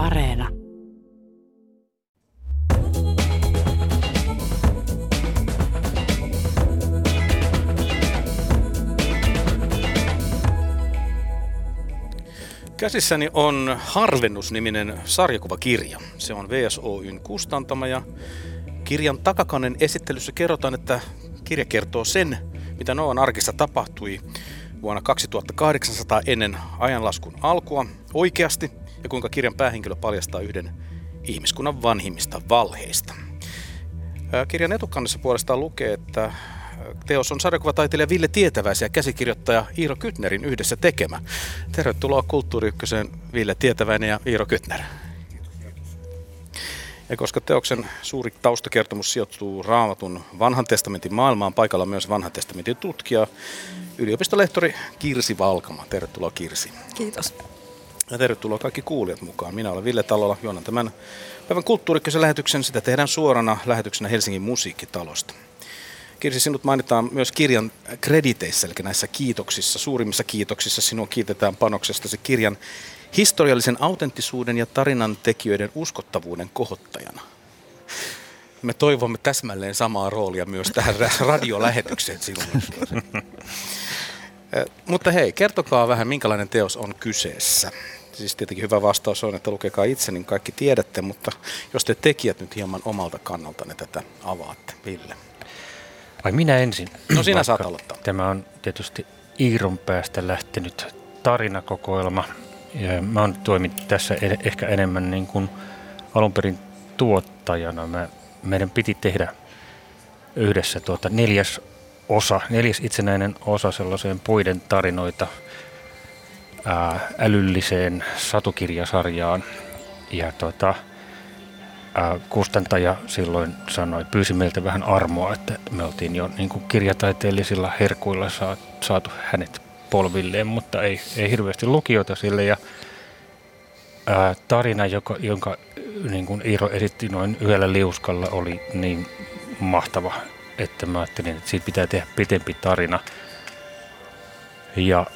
Areena. Käsissäni on Harvennus-niminen sarjakuvakirja. Se on VSOYn kustantama ja kirjan takakannen esittelyssä kerrotaan, että kirja kertoo sen, mitä Noan arkissa tapahtui vuonna 2800 ennen ajanlaskun alkua oikeasti ja kuinka kirjan päähenkilö paljastaa yhden ihmiskunnan vanhimmista valheista. Kirjan etukannessa puolestaan lukee, että teos on sarjakuvataiteilija Ville Tietäväisen ja käsikirjoittaja Iiro Kytnerin yhdessä tekemä. Tervetuloa Kulttuuri Ville Tietäväinen ja Iiro Kytner. Ja koska teoksen suuri taustakertomus sijoittuu raamatun vanhan testamentin maailmaan, paikalla myös vanhan testamentin tutkija, yliopistolehtori Kirsi Valkama. Tervetuloa Kirsi. Kiitos. Ja tervetuloa kaikki kuulijat mukaan. Minä olen Ville Talola, juonan tämän päivän kulttuurikkösen lähetyksen. Sitä tehdään suorana lähetyksenä Helsingin musiikkitalosta. Kirsi, sinut mainitaan myös kirjan krediteissä, eli näissä kiitoksissa, suurimmissa kiitoksissa sinua kiitetään panoksestasi kirjan historiallisen autenttisuuden ja tarinan tekijöiden uskottavuuden kohottajana. Me toivomme täsmälleen samaa roolia myös tähän radiolähetykseen sinun. Mutta hei, kertokaa vähän, minkälainen teos on kyseessä. Siis tietenkin hyvä vastaus on, että lukekaa itse, niin kaikki tiedätte, mutta jos te tekijät nyt hieman omalta kannaltanne tätä avaatte, Ville. Vai minä ensin? No sinä saat aloittaa. Tämä on tietysti Iiron päästä lähtenyt tarinakokoelma. Ja mä oon toiminut tässä ehkä enemmän niin kuin alun perin tuottajana. Mä, meidän piti tehdä yhdessä tuota neljäs osa, neljäs itsenäinen osa sellaiseen puiden tarinoita ää, älylliseen satukirjasarjaan. Ja tuota, kustantaja silloin sanoi, pyysi meiltä vähän armoa, että me oltiin jo niin kuin kirjataiteellisilla herkuilla saatu hänet polvilleen, mutta ei, ei hirveästi lukijoita sille. Ja ää, tarina, joka, jonka niin kuin Iiro esitti noin yhdellä liuskalla, oli niin mahtava, että mä ajattelin, että siitä pitää tehdä pitempi tarina. Ja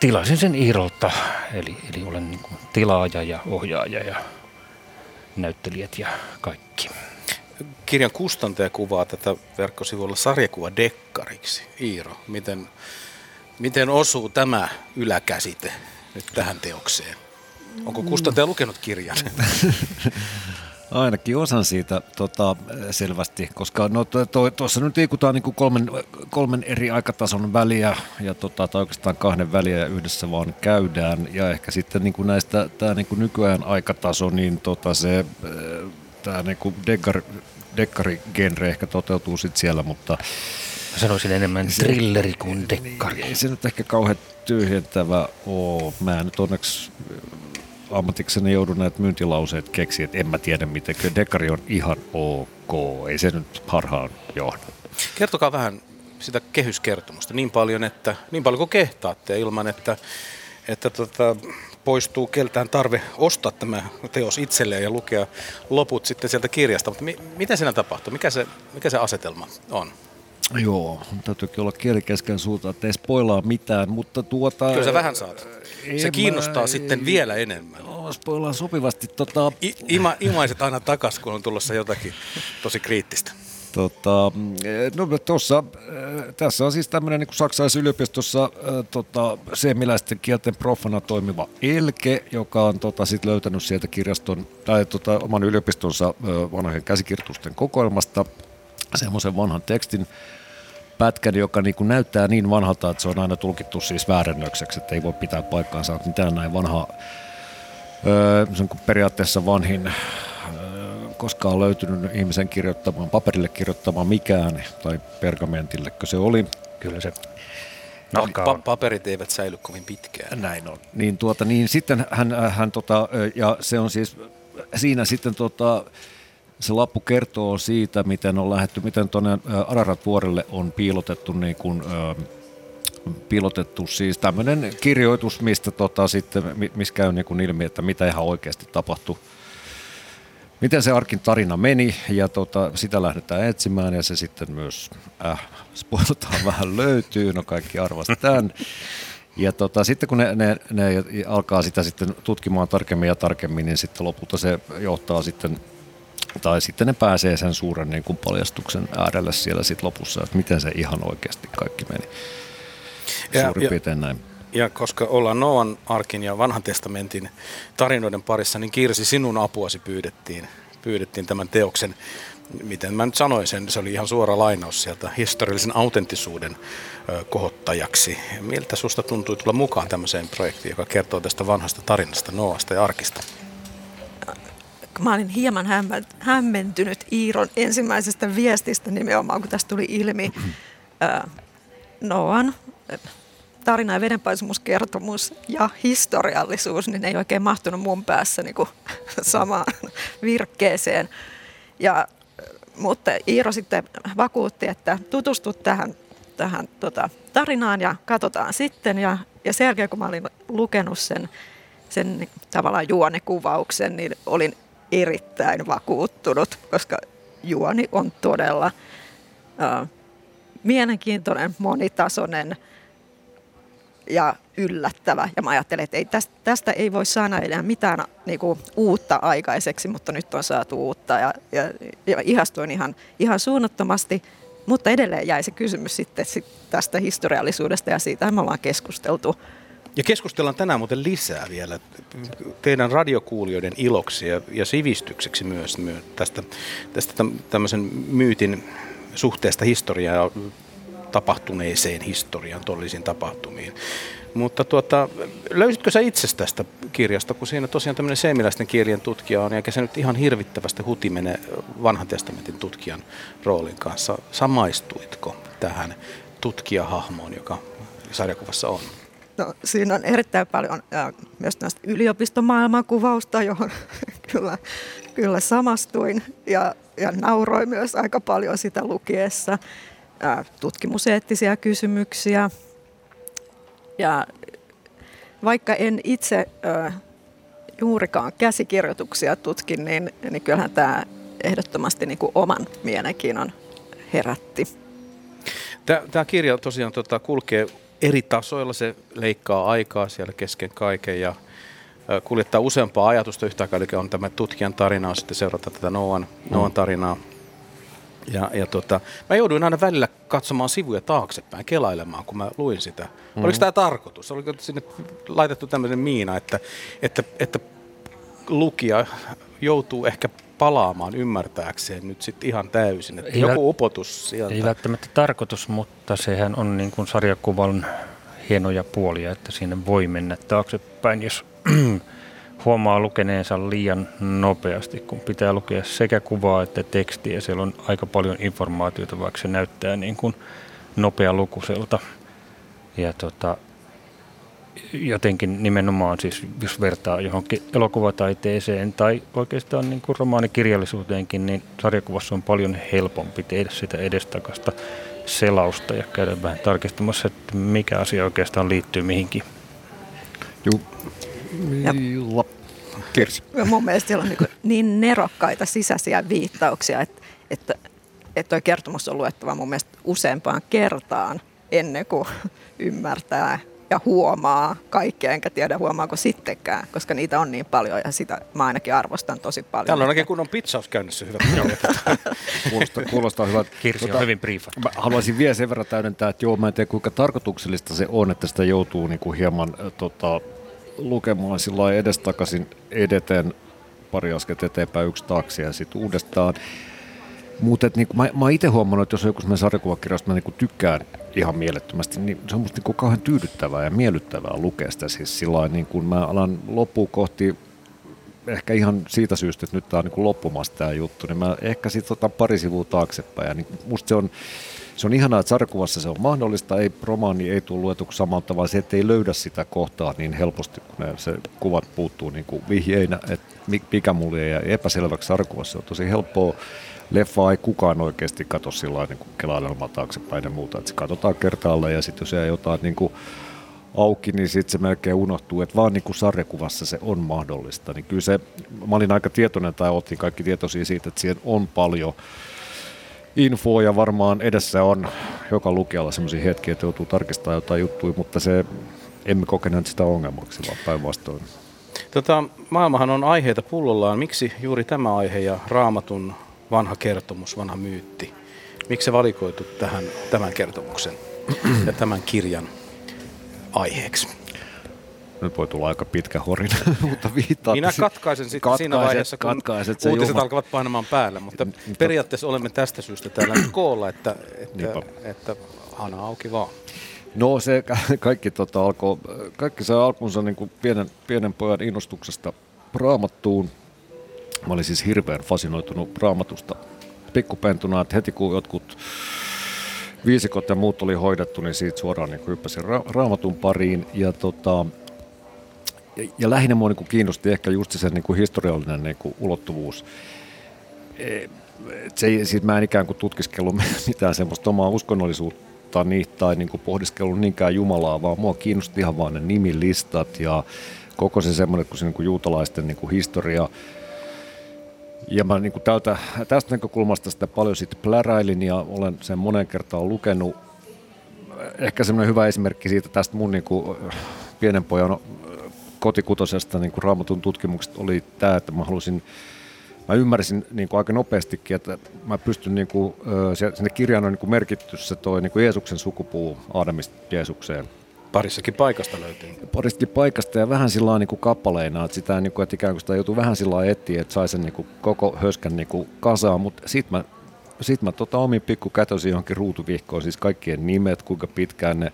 tilasin sen Iirolta, eli, eli olen niin kuin tilaaja ja ohjaaja ja näyttelijät ja kaikki. Kirjan kustantaja kuvaa tätä verkkosivuilla sarjakuva dekkariksi. Iiro, miten, miten osuu tämä yläkäsite nyt tähän teokseen? Onko kustantaja lukenut kirjan? Ainakin osan siitä tota, selvästi, koska no, tuossa nyt liikutaan niin kolmen, kolmen eri aikatason väliä, ja tota, tai oikeastaan kahden väliä ja yhdessä vaan käydään. Ja ehkä sitten niin kuin näistä tämä niin kuin nykyajan aikataso, niin tota, se tämä niin kuin dekkar, dekkarigenre ehkä toteutuu sitten siellä, mutta... Mä sanoisin enemmän se, thrilleri kuin dekkari. Ei se nyt ehkä kauhean tyhjentävä ole. Mä nyt onneksi ammatikseni joudun näitä myyntilauseet keksiä, että en mä tiedä miten. Kyllä dekari on ihan ok, ei se nyt parhaan johda. Kertokaa vähän sitä kehyskertomusta niin paljon, että, niin paljon kuin kehtaatte ilman, että, että tota, poistuu keltään tarve ostaa tämä teos itselleen ja lukea loput sitten sieltä kirjasta. Mutta mi, mitä siinä tapahtuu? Mikä se, mikä se asetelma on? Joo, täytyykin olla kieli kesken suuta, ettei spoilaa mitään, mutta tuota... Kyllä sä vähän saat. Se kiinnostaa mä, sitten ei, vielä enemmän. Joo, spoilaa sopivasti. Tota... I, ima, imaiset aina takas, kun on tulossa jotakin tosi kriittistä. Tota, no, tossa, tässä on siis tämmöinen niin saksalaisyliopistossa tota, seemiläisten kielten profana toimiva Elke, joka on tota, sit löytänyt sieltä kirjaston tai tota, oman yliopistonsa vanhojen käsikirjoitusten kokoelmasta semmoisen vanhan tekstin, pätkän, joka niin kuin näyttää niin vanhalta, että se on aina tulkittu siis väärennökseksi, että ei voi pitää paikkaansa, että mitään näin vanhaa, öö, se on periaatteessa vanhin öö, koskaan löytynyt ihmisen kirjoittamaan, paperille kirjoittamaan mikään, tai pergamentillekö se oli. Kyllä se No, pa- paperit eivät säily kovin pitkään. Näin on. Niin, tuota, niin sitten hän, hän tota, ja se on siis siinä sitten tota, se lappu kertoo siitä, miten on lähdetty, miten tuonne Ararat-vuorelle on piilotettu niin kuin, piilotettu siis tämmöinen kirjoitus, mistä tota, sitten, missä käy niin kuin ilmi, että mitä ihan oikeasti tapahtui. Miten se arkin tarina meni ja tota, sitä lähdetään etsimään ja se sitten myös, äh, spoilutaan vähän löytyy, no kaikki arvasti tämän. Ja tota, sitten kun ne, ne, ne alkaa sitä sitten tutkimaan tarkemmin ja tarkemmin, niin sitten lopulta se johtaa sitten tai sitten ne pääsee sen suuren niin kuin paljastuksen äärelle siellä sit lopussa, että miten se ihan oikeasti kaikki meni. Ja, Suurin piirtein näin. Ja koska ollaan Noan arkin ja vanhan testamentin tarinoiden parissa, niin Kirsi, sinun apuasi pyydettiin, pyydettiin tämän teoksen miten mä nyt sanoisin, se oli ihan suora lainaus sieltä historiallisen autenttisuuden kohottajaksi. Miltä susta tuntui tulla mukaan tämmöiseen projektiin, joka kertoo tästä vanhasta tarinasta, Noasta ja Arkista? Mä olin hieman hämmentynyt Iiron ensimmäisestä viestistä nimenomaan, kun tästä tuli ilmi Noan tarina- ja vedenpaisumuskertomus ja historiallisuus, niin ei oikein mahtunut mun päässä niin kuin samaan virkkeeseen. Ja, mutta Iiro sitten vakuutti, että tutustu tähän, tähän tota, tarinaan ja katsotaan sitten. Ja, ja sen jälkeen, kun mä olin lukenut sen, sen tavallaan juonekuvauksen, niin olin erittäin vakuuttunut, koska juoni on todella uh, mielenkiintoinen, monitasoinen – ja yllättävä. Ja mä ajattelin, että ei, tästä, tästä ei voi saada enää mitään niin kuin, uutta aikaiseksi, mutta nyt on saatu uutta. Ja, ja, ja ihastuin ihan, ihan suunnattomasti. Mutta edelleen jäi se kysymys sitten sit tästä historiallisuudesta ja siitä me ollaan keskusteltu. Ja keskustellaan tänään muuten lisää vielä teidän radiokuulijoiden iloksi ja, ja sivistykseksi myös, tästä, tästä tämmöisen myytin suhteesta historiaa tapahtuneeseen historiaan, todellisiin tapahtumiin. Mutta tuota, löysitkö sä itse tästä kirjasta, kun siinä tosiaan tämmöinen seemiläisten kielien tutkija on, eikä se nyt ihan hirvittävästi hutimene vanhan testamentin tutkijan roolin kanssa. Samaistuitko tähän tutkijahahmoon, joka sarjakuvassa on? No, siinä on erittäin paljon ja myös tästä yliopistomaailmankuvausta, johon kyllä, kyllä samastuin ja, ja nauroin myös aika paljon sitä lukiessa tutkimuseettisiä kysymyksiä. Ja vaikka en itse juurikaan käsikirjoituksia tutkin, niin, niin kyllähän tämä ehdottomasti niin kuin oman mielenkiinnon herätti. Tämä kirja tosiaan tota, kulkee eri tasoilla, se leikkaa aikaa siellä kesken kaiken ja kuljettaa useampaa ajatusta yhtä aikaa, eli on tämä tutkijan tarina, sitten seurata tätä Noan, Noan tarinaa ja, ja tota, mä jouduin aina välillä katsomaan sivuja taaksepäin, kelailemaan, kun mä luin sitä. Mm-hmm. Oliko tämä tarkoitus? Oliko sinne laitettu tämmöinen miina, että, että, että lukija joutuu ehkä palaamaan ymmärtääkseen nyt sitten ihan täysin, että ei joku upotus sieltä. Ei välttämättä tarkoitus, mutta sehän on niin kuin sarjakuvan hienoja puolia, että siinä voi mennä taaksepäin, jos huomaa lukeneensa liian nopeasti, kun pitää lukea sekä kuvaa että tekstiä. Siellä on aika paljon informaatiota, vaikka se näyttää niin kuin nopea lukuselta. Ja tota, jotenkin nimenomaan siis, jos vertaa johonkin elokuvataiteeseen tai oikeastaan niin kuin romaanikirjallisuuteenkin, niin sarjakuvassa on paljon helpompi tehdä sitä edestakasta selausta ja käydä vähän tarkistamassa, että mikä asia oikeastaan liittyy mihinkin. Joo, Milla Kirsi. Mun mielestä siellä on niin, niin nerokkaita sisäisiä viittauksia, että, että, että tuo kertomus on luettava mun mielestä useampaan kertaan ennen kuin ymmärtää ja huomaa kaikkea, enkä tiedä huomaako sittenkään, koska niitä on niin paljon ja sitä mä ainakin arvostan tosi paljon. Täällä on oikein kunnon pitsaus käynnissä, hyvä. kuulostaa, kuulostaa hyvältä. Kirsi on tota, hyvin briefa. Mä haluaisin vielä sen verran täydentää, että joo, mä en tiedä kuinka tarkoituksellista se on, että sitä joutuu niin kuin hieman tota, lukemaan sillä edestakaisin edeten pari askelta eteenpäin, yksi taakse ja sitten uudestaan. Mutta niin mä, mä itse huomannut, että jos on joku sellainen sarjakuvakirja, mä niin tykkään ihan mielettömästi, niin se on musta niin kauhean tyydyttävää ja miellyttävää lukea sitä. Siis sillä niin kun mä alan loppuun kohti, ehkä ihan siitä syystä, että nyt tämä on niin loppumassa tämä juttu, niin mä ehkä sitten otan pari sivua taaksepäin. Ja niin musta se on, se on ihanaa, että sarjakuvassa se on mahdollista, ei romaani ei tule luetuksi samalta, vaan se, ei löydä sitä kohtaa niin helposti, kun ne, se kuvat puuttuu niin kuin vihjeinä, että mikä mulle jäi epäselväksi sarjakuvassa. Se on tosi helppoa. Leffa ei kukaan oikeasti katso sillä niin kuin kelailema taaksepäin ja muuta, että se katsotaan kertaalleen ja sitten jos jää jotain niin kuin auki, niin sitten se melkein unohtuu, että vaan niin kuin sarjakuvassa se on mahdollista. Niin kyllä se, mä olin aika tietoinen tai oltiin kaikki tietoisia siitä, että siihen on paljon infoa ja varmaan edessä on joka lukijalla sellaisia hetkiä, että joutuu tarkistamaan jotain juttuja, mutta se emme kokeneet sitä ongelmaksi, vaan päinvastoin. Tota, maailmahan on aiheita pullollaan. Miksi juuri tämä aihe ja raamatun vanha kertomus, vanha myytti? Miksi se valikoitu tähän, tämän kertomuksen ja tämän kirjan aiheeksi? Nyt voi tulla aika pitkä horina, mutta viittaa. Minä katkaisen sitten katkaiset, siinä vaiheessa, kun katkaiset uutiset Jumala. alkavat painamaan päälle, mutta periaatteessa olemme tästä syystä täällä koolla, että, että, että hana auki vaan. No se kaikki, tota, alkoi, kaikki sai alkunsa niin kuin pienen, pienen pojan innostuksesta raamattuun. Mä olin siis hirveän fasinoitunut raamatusta pikkupentuna, että heti kun jotkut viisikot ja muut oli hoidettu, niin siitä suoraan niin hyppäsin ra- raamatun pariin. Ja, tota, ja, ja lähinnä mua niin kiinnosti ehkä just se niin kuin historiallinen niin kuin ulottuvuus. E, se, siis mä en ikään kuin tutkiskellut mitään semmoista omaa uskonnollisuutta niin, tai niin kuin pohdiskellut niinkään Jumalaa, vaan mua kiinnosti ihan vaan ne nimilistat ja koko se semmoinen, kun se niin kuin juutalaisten niin kuin historia. Ja mä niin tältä, tästä näkökulmasta sitä paljon sitten pläräilin ja olen sen monen kertaan lukenut. Ehkä semmoinen hyvä esimerkki siitä tästä mun niin kuin pienen pojan kotikutosesta niin kuin raamatun tutkimuksesta oli tämä, että mä halusin mä ymmärsin niin kuin aika nopeastikin, että mä pystyn, niin kuin, sinne kirjaan on niin kuin merkitty se toi niin kuin Jeesuksen sukupuu Aadamista Jeesukseen. Parissakin paikasta löytyy. Parissakin paikasta ja vähän sillä niin kuin kappaleina, että, sitä, niin kuin, että ikään kuin sitä joutuu vähän sillä etsiä, että sai sen niin kuin, koko höskän niin kuin kasaan, mutta sitten mä sitten mä tota omin pikku kätösin johonkin ruutuvihkoon, siis kaikkien nimet, kuinka pitkään ne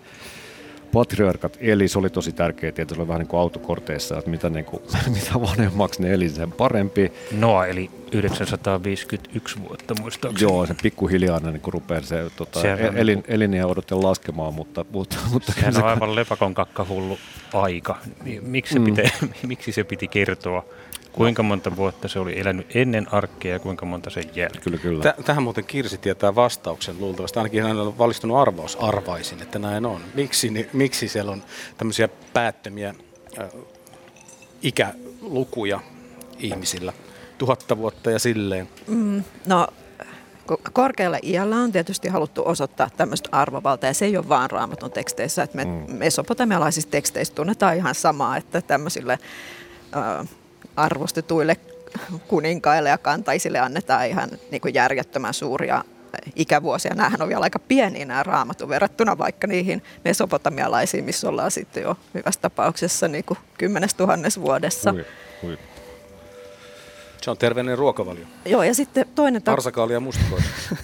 patriarkat eli, se oli tosi tärkeää, että se oli vähän niin kuin autokorteissa, että mitä, niin kuin, mitä vanhemmaksi ne eli, sen parempi. Noa eli 951 vuotta muistaakseni. Joo, se pikkuhiljaa niin kuin rupeaa se, tota, se elin, niin elin ja odotte laskemaan, mutta... mutta, mutta Sehän on aivan lepakon kakkahullu aika. Miksi se, mm. piti, miksi se piti kertoa? Kuinka monta vuotta se oli elänyt ennen arkea ja kuinka monta sen jälkeen? Kyllä, kyllä. Tähän muuten Kirsi tietää vastauksen luultavasti. Ainakin hän on valistunut arvaus, arvaisin, että näin on. Miksi, niin, miksi siellä on tämmöisiä päättömiä äh, ikälukuja ihmisillä? Tuhatta vuotta ja silleen. Mm, no korkealla iällä on tietysti haluttu osoittaa tämmöistä arvovaltaa, ja se ei ole vaan raamatun teksteissä, että me mm. mesopotamialaisissa teksteissä tunnetaan ihan samaa, että tämmöisille äh, arvostetuille kuninkaille ja kantaisille annetaan ihan niin kuin järjettömän suuria ikävuosia. Nämähän on vielä aika pieniä nämä raamatun verrattuna vaikka niihin mesopotamialaisiin, missä ollaan sitten jo hyvässä tapauksessa niin kuin kymmenes tuhannes vuodessa. Ui, ui. Se on terveellinen ruokavalio. Joo, ja sitten toinen... Ta- Arsakaali ja mustikoita.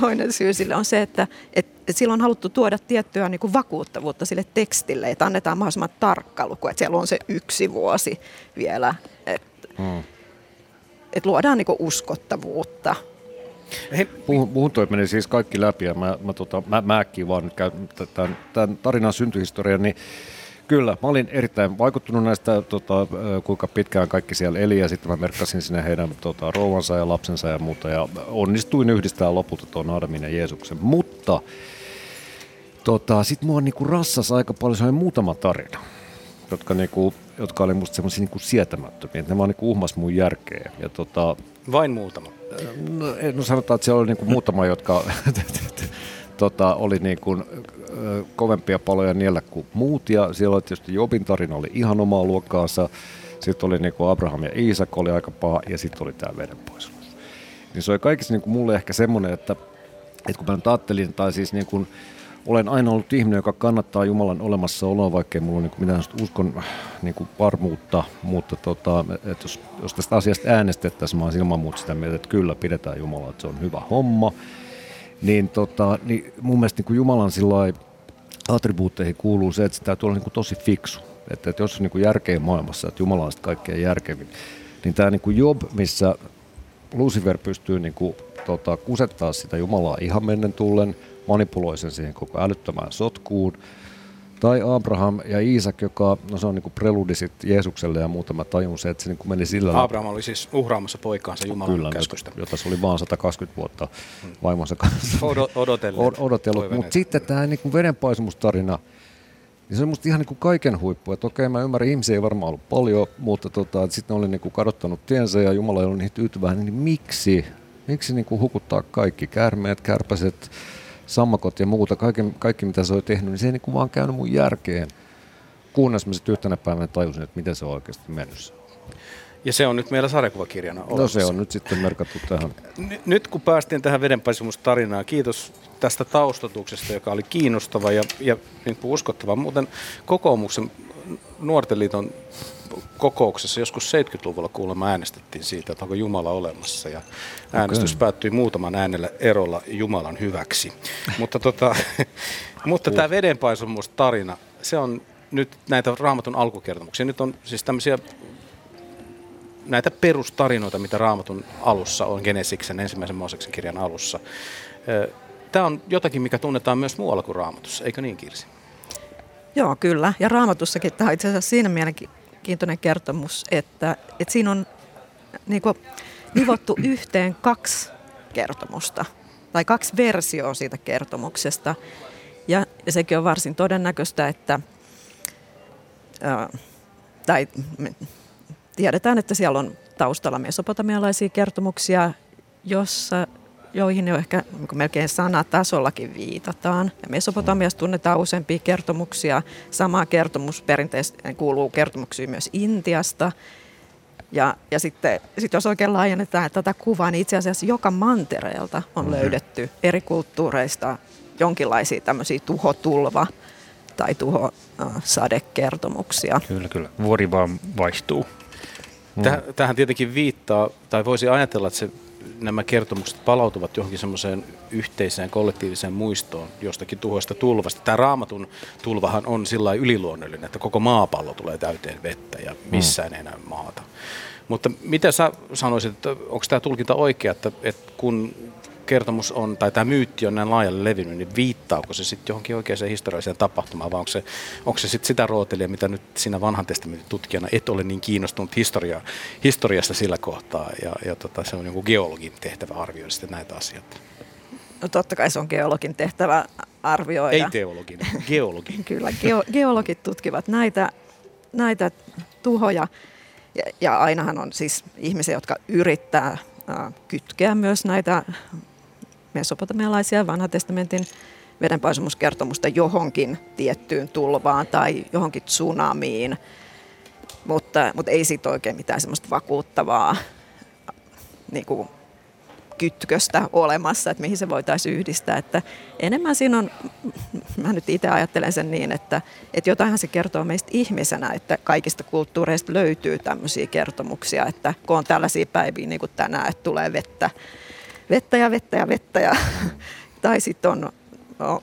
toinen syy sille on se, että, että silloin on haluttu tuoda tiettyä niin kuin vakuuttavuutta sille tekstille, että annetaan mahdollisimman tarkka luku, että siellä on se yksi vuosi vielä, että, hmm. että luodaan niin kuin uskottavuutta. Hei. Puhun, puhun toi meni siis kaikki läpi ja mä, mä, tota, mä, mä vaan nyt käyn tämän, tämän tarinan syntyhistorian, niin Kyllä, mä olin erittäin vaikuttunut näistä, tota, kuinka pitkään kaikki siellä eli ja sitten mä merkkasin sinne heidän tota, rouvansa ja lapsensa ja muuta ja onnistuin yhdistää lopulta tuon Adamin ja Jeesuksen. Mutta tota, sitten mua niinku rassas aika paljon sellainen muutama tarina, jotka, niinku, jotka oli musta semmoisia niinku sietämättömiä. Ne vaan niinku uhmas mun järkeä. Ja, tota, Vain muutama? No, no sanotaan, että siellä oli niinku muutama, jotka tota, oli niin kuin, kovempia paloja niellä kuin muut. Ja siellä oli tietysti Jobin tarina oli ihan omaa luokkaansa. Sitten oli niin kuin Abraham ja Iisak oli aika paha ja sitten oli tämä vedenpoisuus. Niin se oli kaikissa niin kuin mulle ehkä semmoinen, että, että kun mä nyt ajattelin, tai siis niin kuin, olen aina ollut ihminen, joka kannattaa Jumalan olemassaoloa, vaikkei mulla ole niin mitään uskon niin kuin varmuutta, mutta tota, että jos, jos tästä asiasta äänestettäisiin, mä olisin ilman muuta sitä mieltä, että kyllä pidetään Jumalaa, että se on hyvä homma niin, tota, niin mun mielestä niin kuin Jumalan attribuutteihin kuuluu se, että se täytyy olla niin kuin tosi fiksu. Että, että jos on niin kuin järkeä maailmassa, että Jumala on kaikkein järkevin, niin tämä niin kuin Job, missä Lucifer pystyy niin kuin, tota, kusettaa sitä Jumalaa ihan mennen tullen, manipuloi sen siihen koko älyttömään sotkuun, tai Abraham ja Iisak, joka, no se on niin preludi sitten Jeesukselle ja muuta, mä tajun se, että se niin meni sillä Abraham oli siis uhraamassa poikaansa Jumalan Kyllä, käskystä. Jota, jota se oli vaan 120 vuotta vaimonsa kanssa Odo, odotellut. odotellut. Mutta sitten tämä niin vedenpaisumustarina, niin se on musta ihan niin kuin kaiken huippu. Että okei, mä ymmärrän, ihmisiä ei varmaan ollut paljon, mutta tota, sitten ne oli niin kuin kadottanut tiensä ja Jumala ei ollut niitä tyytyväinen, niin miksi? Miksi niin kuin hukuttaa kaikki? Kärmeet, kärpäset, sammakot ja muuta, kaikki, kaikki mitä se oli tehnyt, niin se ei niin kuin vaan käynyt mun järkeen. kunnes mä sitten yhtenä päivänä tajusin, että miten se on oikeasti mennyt. Ja se on nyt meillä sarjakuvakirjana olemassa. No se on nyt sitten merkattu tähän. N- nyt kun päästiin tähän vedenpaisumustarinaan, kiitos tästä taustatuksesta, joka oli kiinnostava ja, ja niin kuin uskottava. Muuten kokoomuksen nuorten liiton kokouksessa joskus 70-luvulla kuulemma äänestettiin siitä, että onko Jumala olemassa. Ja äänestys okay. päättyi muutaman äänellä erolla Jumalan hyväksi. mutta tota, mutta tämä vedenpaisumustarina, se on nyt näitä raamatun alkukertomuksia. Nyt on siis tämmöisiä näitä perustarinoita, mitä raamatun alussa on, Genesiksen ensimmäisen Mooseksen kirjan alussa. Tämä on jotakin, mikä tunnetaan myös muualla kuin raamatussa, eikö niin Kirsi? Joo, kyllä. Ja raamatussakin tämä on itse asiassa siinä mielenkiintoinen kertomus, että, että siinä on niin kuin, nivottu yhteen kaksi kertomusta tai kaksi versioa siitä kertomuksesta. Ja, ja sekin on varsin todennäköistä, että ää, tai tiedetään, että siellä on taustalla mesopotamialaisia kertomuksia, jossa, joihin jo ehkä niin melkein sanatasollakin viitataan. Ja Mesopotamiassa tunnetaan useampia kertomuksia. Sama kertomus perinteisesti kuuluu kertomuksiin myös Intiasta. Ja, ja sitten sit jos oikein laajennetaan tätä kuvaa, niin itse asiassa joka mantereelta on mm-hmm. löydetty eri kulttuureista jonkinlaisia tämmöisiä tuhotulva- tai tuhosadekertomuksia. Kyllä, kyllä. Vuori vaan vaihtuu. Mm. Tähän tietenkin viittaa, tai voisi ajatella, että se, nämä kertomukset palautuvat johonkin semmoiseen yhteiseen kollektiiviseen muistoon jostakin tuhoista tulvasta. Tämä raamatun tulvahan on sillä yliluonnollinen, että koko maapallo tulee täyteen vettä ja missään mm. enää maata. Mutta mitä sä sanoisit, että onko tämä tulkinta oikea, että, että kun kertomus on, tai tämä myytti on näin laajalle levinnyt, niin viittaako se sitten johonkin oikeaan historialliseen tapahtumaan, vai onko se, onko se sitten sitä rootelia, mitä nyt sinä vanhan testamentin tutkijana et ole niin kiinnostunut historia, historiasta sillä kohtaa, ja, ja tota, se on joku geologin tehtävä arvioida sitten näitä asioita? No totta kai se on geologin tehtävä arvioida. Ei teologin, geologin. Kyllä, geo, geologit tutkivat näitä, näitä tuhoja, ja, ja ainahan on siis ihmisiä, jotka yrittää kytkeä myös näitä mesopotamialaisia vanhan testamentin vedenpaisumuskertomusta johonkin tiettyyn tulvaan tai johonkin tsunamiin, mutta, mutta ei siitä oikein mitään semmoista vakuuttavaa niin kuin kytköstä olemassa, että mihin se voitaisiin yhdistää. Että enemmän siinä on, mä nyt itse ajattelen sen niin, että, että jotainhan se kertoo meistä ihmisenä, että kaikista kulttuureista löytyy tämmöisiä kertomuksia, että kun on tällaisia päiviä niin kuin tänään, että tulee vettä, vettä ja vettä ja vettä. Ja, tai sitten on, no,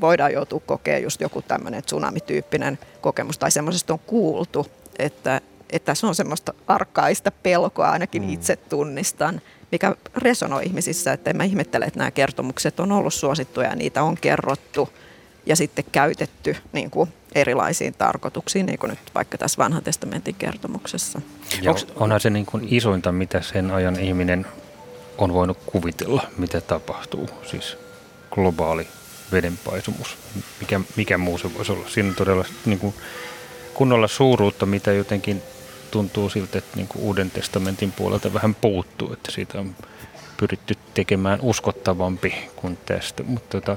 voidaan joutua kokemaan just joku tämmöinen tsunamityyppinen kokemus, tai semmoisesta on kuultu, että, että tässä on semmoista arkaista pelkoa, ainakin mm. itse tunnistan, mikä resonoi ihmisissä, että en mä ihmettele, että nämä kertomukset on ollut suosittuja ja niitä on kerrottu ja sitten käytetty niin kuin erilaisiin tarkoituksiin, niin kuin nyt vaikka tässä vanhan testamentin kertomuksessa. Ja onhan se niin kuin isointa, mitä sen ajan ihminen on voinut kuvitella, mitä tapahtuu. Siis globaali vedenpaisumus. Mikä, mikä muu se voisi olla? Siinä on todella niin kuin kunnolla suuruutta, mitä jotenkin tuntuu siltä, että niin kuin Uuden testamentin puolelta vähän puuttuu, että siitä on pyritty tekemään uskottavampi kuin tästä. Mutta tota,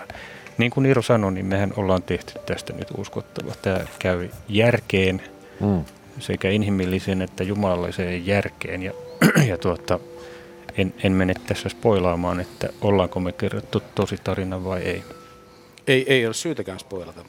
niin kuin Iiro sanoi, niin mehän ollaan tehty tästä nyt uskottava. Tämä käy järkeen, mm. sekä inhimilliseen että jumalalliseen järkeen. Ja, ja tuota, en, en mene tässä spoilaamaan, että ollaanko me kerrottu tosi tarina vai ei. Ei, ei ole syytäkään spoilata.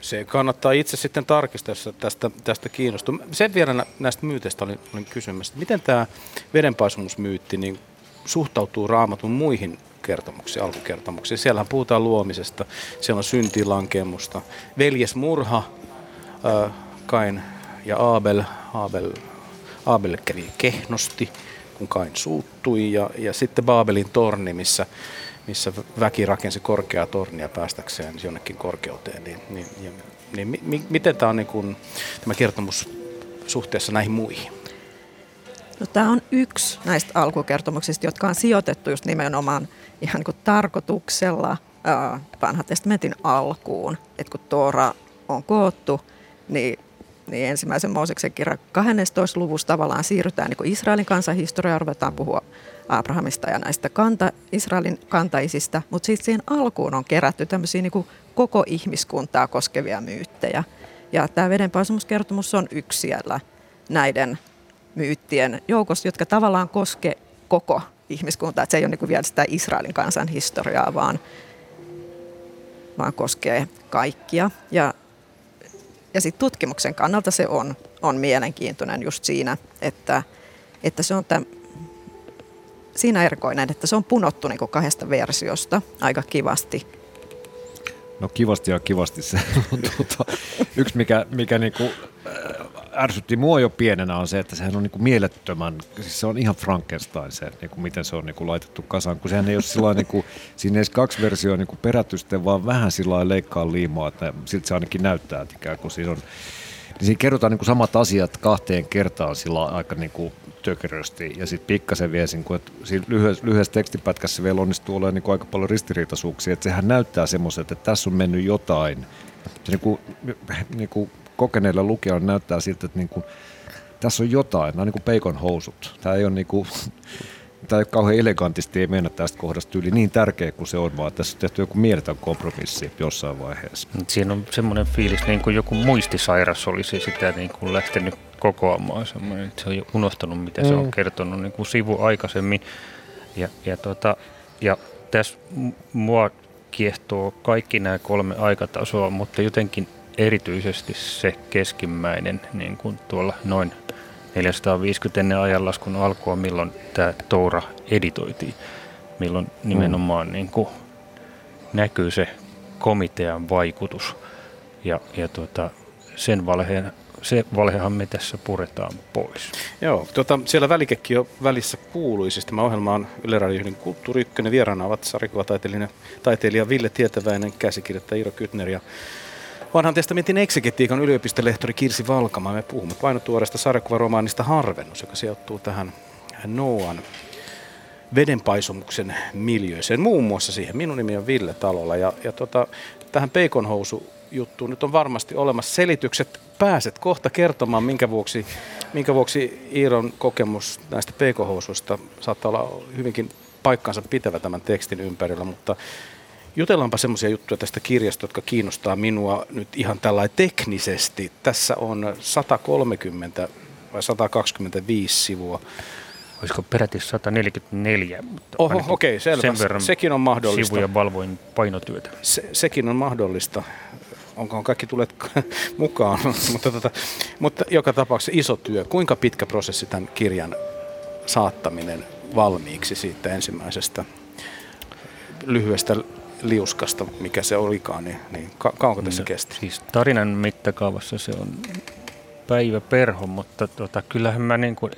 Se kannattaa itse sitten tarkistaa, jos tästä, tästä kiinnostuu. Sen vielä näistä myyteistä olin, olin kysymässä, miten tämä vedenpaisumusmyytti niin suhtautuu raamatun muihin kertomuksiin, alkukertomuksiin. Siellähän puhutaan luomisesta, siellä on syntilankemusta, veljesmurha, äh, Kain ja Abel, Abel, Abel kehnosti, kun Kain suuttui, ja, ja sitten Baabelin torni, missä, missä väki rakensi korkeaa tornia päästäkseen jonnekin korkeuteen. Niin, niin, ja, niin mi, mi, miten tämä on niin kun, tämä kertomus suhteessa näihin muihin? No, tämä on yksi näistä alkukertomuksista, jotka on sijoitettu just nimenomaan ihan kuin tarkoituksella vanhan testamentin alkuun. Että kun Toora on koottu, niin niin ensimmäisen Mooseksen kirjan 12. luvussa tavallaan siirrytään niin Israelin kansanhistoriaan, ruvetaan puhua Abrahamista ja näistä kanta, Israelin kantaisista, mutta sitten siihen alkuun on kerätty tämmöisiä niin koko ihmiskuntaa koskevia myyttejä. Ja tämä vedenpaisumuskertomus on yksi siellä näiden myyttien joukossa, jotka tavallaan koske koko ihmiskuntaa. Että se ei ole niin vielä sitä Israelin kansan historiaa, vaan, vaan koskee kaikkia. Ja, ja sitten tutkimuksen kannalta se on, on mielenkiintoinen just siinä, että, että se on tämän, siinä erikoinen, että se on punottu niin kahdesta versiosta aika kivasti. No kivasti ja kivasti se on tuota, yksi, mikä, mikä niinku, äh, ärsytti mua jo pienenä on se, että sehän on niinku mielettömän, siis se on ihan Frankenstein se, niinku, miten se on niinku laitettu kasaan, kun sehän ei ole sillä niinku, siinä ei kaksi versioa niinku perätysten, vaan vähän sillä leikkaa liimaa, että siltä se ainakin näyttää, että ikään kuin siinä on niin siinä kerrotaan niin kuin samat asiat kahteen kertaan sillä aika niin kuin tökerösti ja sitten pikkasen vielä, niin kuin, että siinä lyhyessä, lyhyessä tekstipätkässä vielä onnistuu olemaan niin kuin aika paljon ristiriitaisuuksia, että sehän näyttää semmoiset, että tässä on mennyt jotain. Se niin kuin, niin kuin kokeneilla lukijoilla näyttää siltä, että niin kuin, tässä on jotain, nämä on niin kuin peikon housut. Tämä ei ole niin kuin, tämä ei ole kauhean elegantisti, ei mennä tästä kohdasta yli niin tärkeä kuin se on, vaan tässä on tehty joku mieletön kompromissi jossain vaiheessa. Siinä on semmoinen fiilis, niin kuin joku muistisairas olisi sitä niin kuin lähtenyt kokoamaan, semmoinen, että se on unohtanut, mitä mm. se on mm. kertonut niin kuin sivu aikaisemmin. Ja, ja, tota, ja tässä mua kiehtoo kaikki nämä kolme aikatasoa, mutta jotenkin erityisesti se keskimmäinen niin kuin tuolla noin 450 ennen ajanlaskun alkua, milloin tämä Toura editoitiin, milloin nimenomaan mm. niin kuin näkyy se komitean vaikutus. Ja, ja tuota, sen valheen, se valhehan me tässä puretaan pois. Joo, tuota, siellä välikekki jo välissä kuului. Siis tämä ohjelma on Yle Radio Kulttuuri Ykkönen. Vieraana ovat sarjakuvataiteilija taiteilija Ville Tietäväinen, käsikirjoittaja Iiro Kytner ja Vanhan testamentin eksegetiikan yliopistolehtori Kirsi Valkama. Me puhumme painotuoresta sarjakuvaromaanista Harvennus, joka sijoittuu tähän Noan vedenpaisumuksen miljöiseen. Muun muassa siihen. Minun nimi on Ville Talola ja, ja tota, tähän peikonhousu juttuun nyt on varmasti olemassa selitykset. Pääset kohta kertomaan, minkä vuoksi, minkä vuoksi Iiron kokemus näistä peikonhousuista saattaa olla hyvinkin paikkansa pitävä tämän tekstin ympärillä, mutta Jutellaanpa semmoisia juttuja tästä kirjasta, jotka kiinnostaa minua nyt ihan tällainen teknisesti. Tässä on 130 vai 125 sivua. Olisiko peräti 144? Oho, okei, okay, selvä. Sen verran sekin on mahdollista. Sivuja valvoin painotyötä. Se, sekin on mahdollista. Onkohan kaikki tulet mukaan? mutta, tota, mutta joka tapauksessa iso työ. Kuinka pitkä prosessi tämän kirjan saattaminen valmiiksi siitä ensimmäisestä lyhyestä liuskasta, mikä se olikaan, niin, niin ka- kauanko tässä no, kesti? Siis tarinan mittakaavassa se on päivä perho, mutta tota, kyllähän mä niin kuin,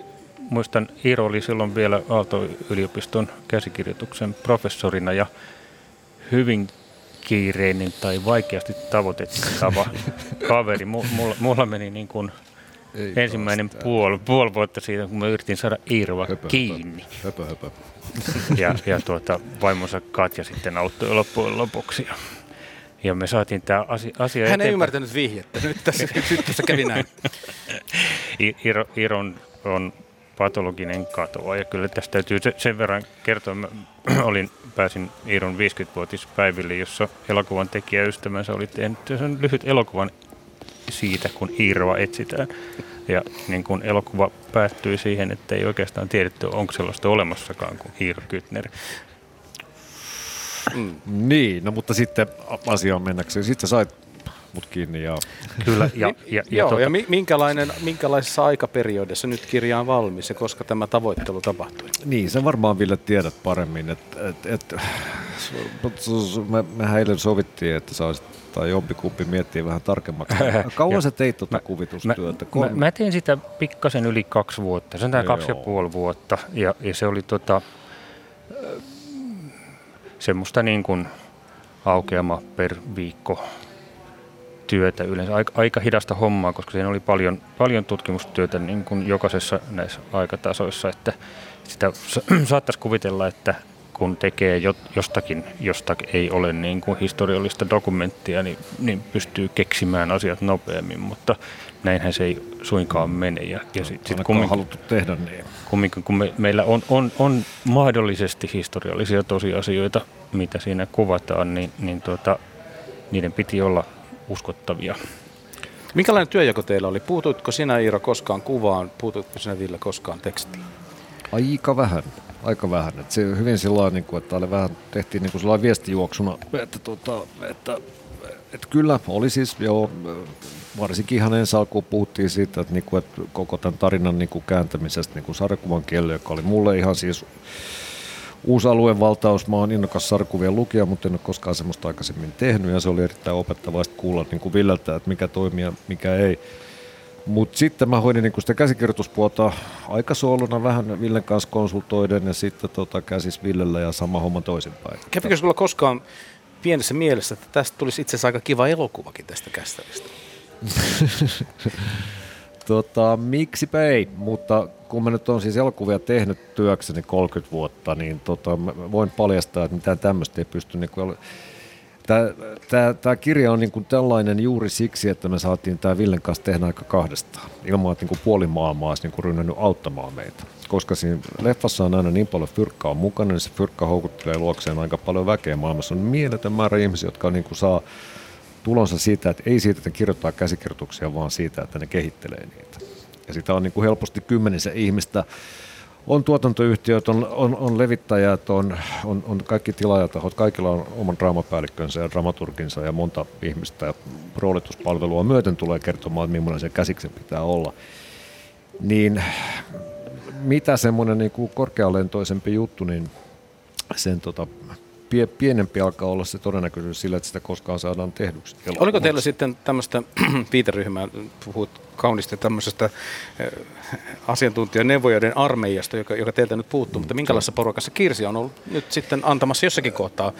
muistan, Iiro oli silloin vielä Aalto-yliopiston käsikirjoituksen professorina ja hyvin kiireinen tai vaikeasti tavoitettava kaveri. Mulla, mulla meni niin kuin Ei ensimmäinen puoli, puoli vuotta siitä, kun mä yritin saada Iiroa höpö, kiinni. Höpö, höpö ja, ja tuota, vaimonsa Katja sitten auttoi loppujen lopuksi. Ja, ja me saatiin tämä asia, asia Hän ei ymmärtänyt vihjettä. Nyt tässä, nyt tässä kävi näin. Iro, Iron on patologinen katoa ja kyllä tästä täytyy sen verran kertoa. Mä olin, pääsin Iiron 50-vuotispäiville, jossa elokuvan tekijä ystävänsä oli tehnyt sen lyhyt elokuvan siitä, kun Iiroa etsitään. Ja niin kun elokuva päättyi siihen, että ei oikeastaan tiedetty, onko sellaista olemassakaan kuin Iiro Kytner. Mm. Niin, no mutta sitten asiaan mennäkseen. Sitten sait mut kiinni. Ja... Kyllä, ja, ja, ja, Joo, tuota... ja minkälainen, minkälaisessa aikaperiodissa nyt kirja on valmis ja koska tämä tavoittelu tapahtui? Niin, sä varmaan Ville tiedät paremmin. Et, et, et, me, mehän eilen sovittiin, että sä olisit tai jompikumpi miettii vähän tarkemmaksi. Kauan sä teit tuota kuvitustyötä? Mä, mä, mä tein sitä pikkasen yli kaksi vuotta, se on tämä kaksi ja puoli vuotta. Ja, ja se oli tota, semmoista niin kuin aukeama per viikko työtä yleensä. Aika, aika hidasta hommaa, koska siinä oli paljon, paljon tutkimustyötä niin kuin jokaisessa näissä aikatasoissa, että sitä saattaisi kuvitella, että kun tekee jostakin, josta ei ole niin kuin historiallista dokumenttia, niin, niin pystyy keksimään asiat nopeammin, mutta näinhän se ei suinkaan mene. Ja, ja sit, sit kumminkin, haluttu tehdä niin. Kumminkin, kun me, meillä on, on, on mahdollisesti historiallisia tosiasioita, mitä siinä kuvataan, niin, niin tuota, niiden piti olla uskottavia. Minkälainen työjako teillä oli? Puutuitko sinä Iiro koskaan kuvaan? Puutuitko sinä Ville koskaan tekstiin? Aika vähän, aika vähän. Et se hyvin sillä niin kuin, että oli vähän, tehtiin niin kuin viestijuoksuna, että, tota, että, että kyllä oli siis joo, varsinkin hänen salkuun puhuttiin siitä, että, niin kuin, että koko tämän tarinan niin kuin kääntämisestä niin kuin sarjakuvan kielelle, joka oli mulle ihan siis uusi aluevaltaus. Mä oon innokas sarkuvien lukija, mutta en ole koskaan semmoista aikaisemmin tehnyt ja se oli erittäin opettavaista kuulla niin kuin Villeltä, että mikä toimii ja mikä ei. Mutta sitten mä hoidin niin sitä käsikirjoituspuolta aika sooluna vähän Villen kanssa konsultoiden ja sitten tota, käsis Villellä ja sama homma toisinpäin. Kävikö sulla koskaan pienessä mielessä, että tästä tulisi itse asiassa aika kiva elokuvakin tästä kästävistä? tota, miksipä ei, mutta kun mä nyt on siis elokuvia tehnyt työkseni 30 vuotta, niin tota, voin paljastaa, että mitään tämmöistä ei pysty niin kuin, Tämä kirja on niin kuin tällainen juuri siksi, että me saatiin tämä Villen kanssa tehdä aika kahdestaan, ilman että niin kuin puoli maailmaa olisi niin kuin rynnännyt auttamaan meitä. Koska siinä leffassa on aina niin paljon fyrkkaa mukana, niin se fyrkka houkuttelee luokseen aika paljon väkeä maailmassa. On mieletön määrä ihmisiä, jotka niin kuin saa tulonsa siitä, että ei siitä, että kirjoittaa käsikirjoituksia, vaan siitä, että ne kehittelee niitä. Ja sitä on niin kuin helposti kymmenisen ihmistä. On tuotantoyhtiöt, on, on, on levittäjät, on, on, on kaikki tilaajatahot, kaikilla on oman draamapäällikkönsä ja dramaturginsa ja monta ihmistä. Ja roolituspalvelua myöten tulee kertomaan, että millainen se käsiksen pitää olla. Niin mitä semmoinen niin kuin korkealentoisempi juttu, niin sen tota, pie, pienempi alkaa olla se todennäköisyys sillä, että sitä koskaan saadaan tehdyksi. Oliko teillä sitten tämmöistä viiteryhmää, puhut kaunisti tämmöisestä eh, asiantuntijaneuvojoiden armeijasta, joka, joka teiltä nyt puuttuu, mutta minkälaisessa porukassa Kirsi on ollut nyt sitten antamassa jossakin kohtaa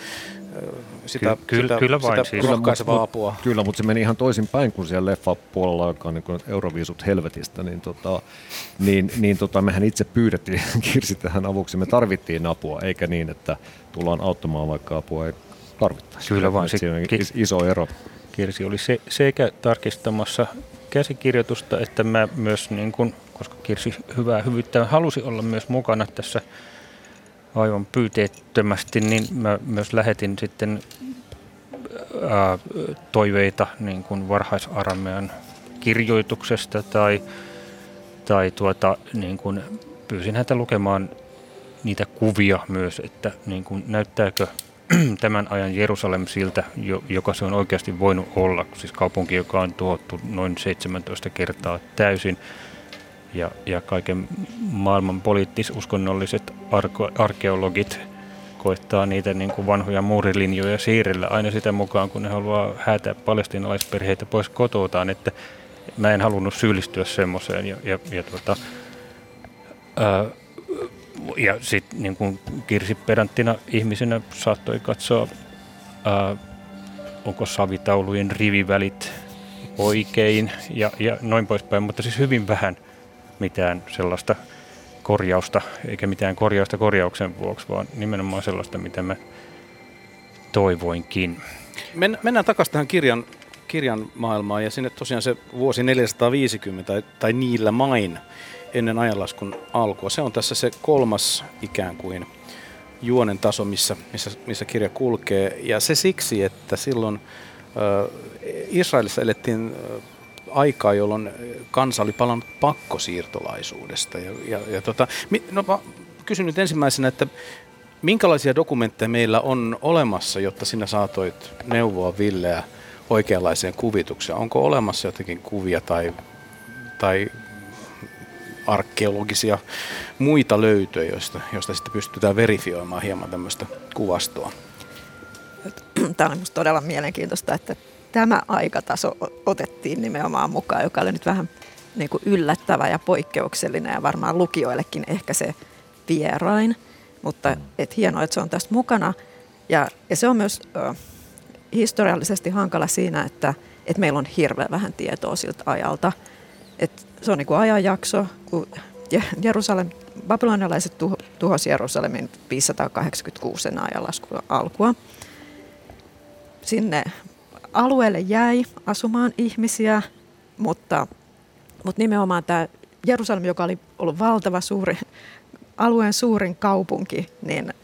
sitä, Ky- sitä, kyllä vain sitä siis. rohkaisevaa kyllä, apua. Kyllä, mutta se meni ihan toisin päin kuin siellä leffa-puolella, joka on niin Euroviisut helvetistä, niin, tota, niin, niin tota, mehän itse pyydettiin Kirsi tähän avuksi. Me tarvittiin apua, eikä niin, että tullaan auttamaan, vaikka apua ei tarvittaisi. Kyllä vaan. Se on iso ero. Kirsi oli se, sekä tarkistamassa käsikirjoitusta, että mä myös, niin kun, koska Kirsi hyvää hyvyyttä halusi olla myös mukana tässä aivan pyyteettömästi, niin mä myös lähetin sitten ää, toiveita niin kuin varhaisarmeijan kirjoituksesta tai, tai tuota, niin kuin pyysin häntä lukemaan niitä kuvia myös, että niin kuin näyttääkö tämän ajan Jerusalem siltä, joka se on oikeasti voinut olla, siis kaupunki, joka on tuhottu noin 17 kertaa täysin, ja, ja kaiken maailman poliittis-uskonnolliset arko, arkeologit koittaa niitä niin kuin vanhoja muurilinjoja siirrellä aina sitä mukaan, kun ne haluaa häätää palestinalaisperheitä pois kototaan, että mä en halunnut syyllistyä semmoiseen. Ja, ja, ja tuota, ja sitten niin kuin Kirsi Peranttina ihmisenä saattoi katsoa, ää, onko savitaulujen rivivälit oikein ja, ja noin poispäin, mutta siis hyvin vähän mitään sellaista korjausta, eikä mitään korjausta korjauksen vuoksi, vaan nimenomaan sellaista, mitä mä toivoinkin. Men, mennään takaisin tähän kirjan, kirjan maailmaan ja sinne tosiaan se vuosi 450 tai niillä main ennen ajanlaskun alkua. Se on tässä se kolmas ikään kuin juonen taso, missä, missä, missä kirja kulkee. Ja se siksi, että silloin Israelissa elettiin aikaa, jolloin kansa oli palannut pakkosiirtolaisuudesta. Ja, ja, ja tota, no, mä kysyn nyt ensimmäisenä, että minkälaisia dokumentteja meillä on olemassa, jotta sinä saatoit neuvoa Villeä oikeanlaiseen kuvitukseen? Onko olemassa jotakin kuvia tai, tai arkeologisia muita löytöjä, joista, joista sitten pystytään verifioimaan hieman tämmöistä kuvastoa. Tämä on minusta todella mielenkiintoista, että tämä aikataso otettiin nimenomaan mukaan, joka oli nyt vähän niin kuin yllättävä ja poikkeuksellinen ja varmaan lukijoillekin ehkä se vierain. Mutta et hienoa, että se on tästä mukana. Ja, ja se on myös ö, historiallisesti hankala siinä, että, että meillä on hirveän vähän tietoa siltä ajalta. Et se on niin kuin ajanjakso, kun Jerusalem, babylonialaiset tuho, tuhosi Jerusalemin 586 ajanlaskun alkua. Sinne alueelle jäi asumaan ihmisiä, mutta, mutta nimenomaan tämä Jerusalem, joka oli ollut valtava suuri, alueen suurin kaupunki, niin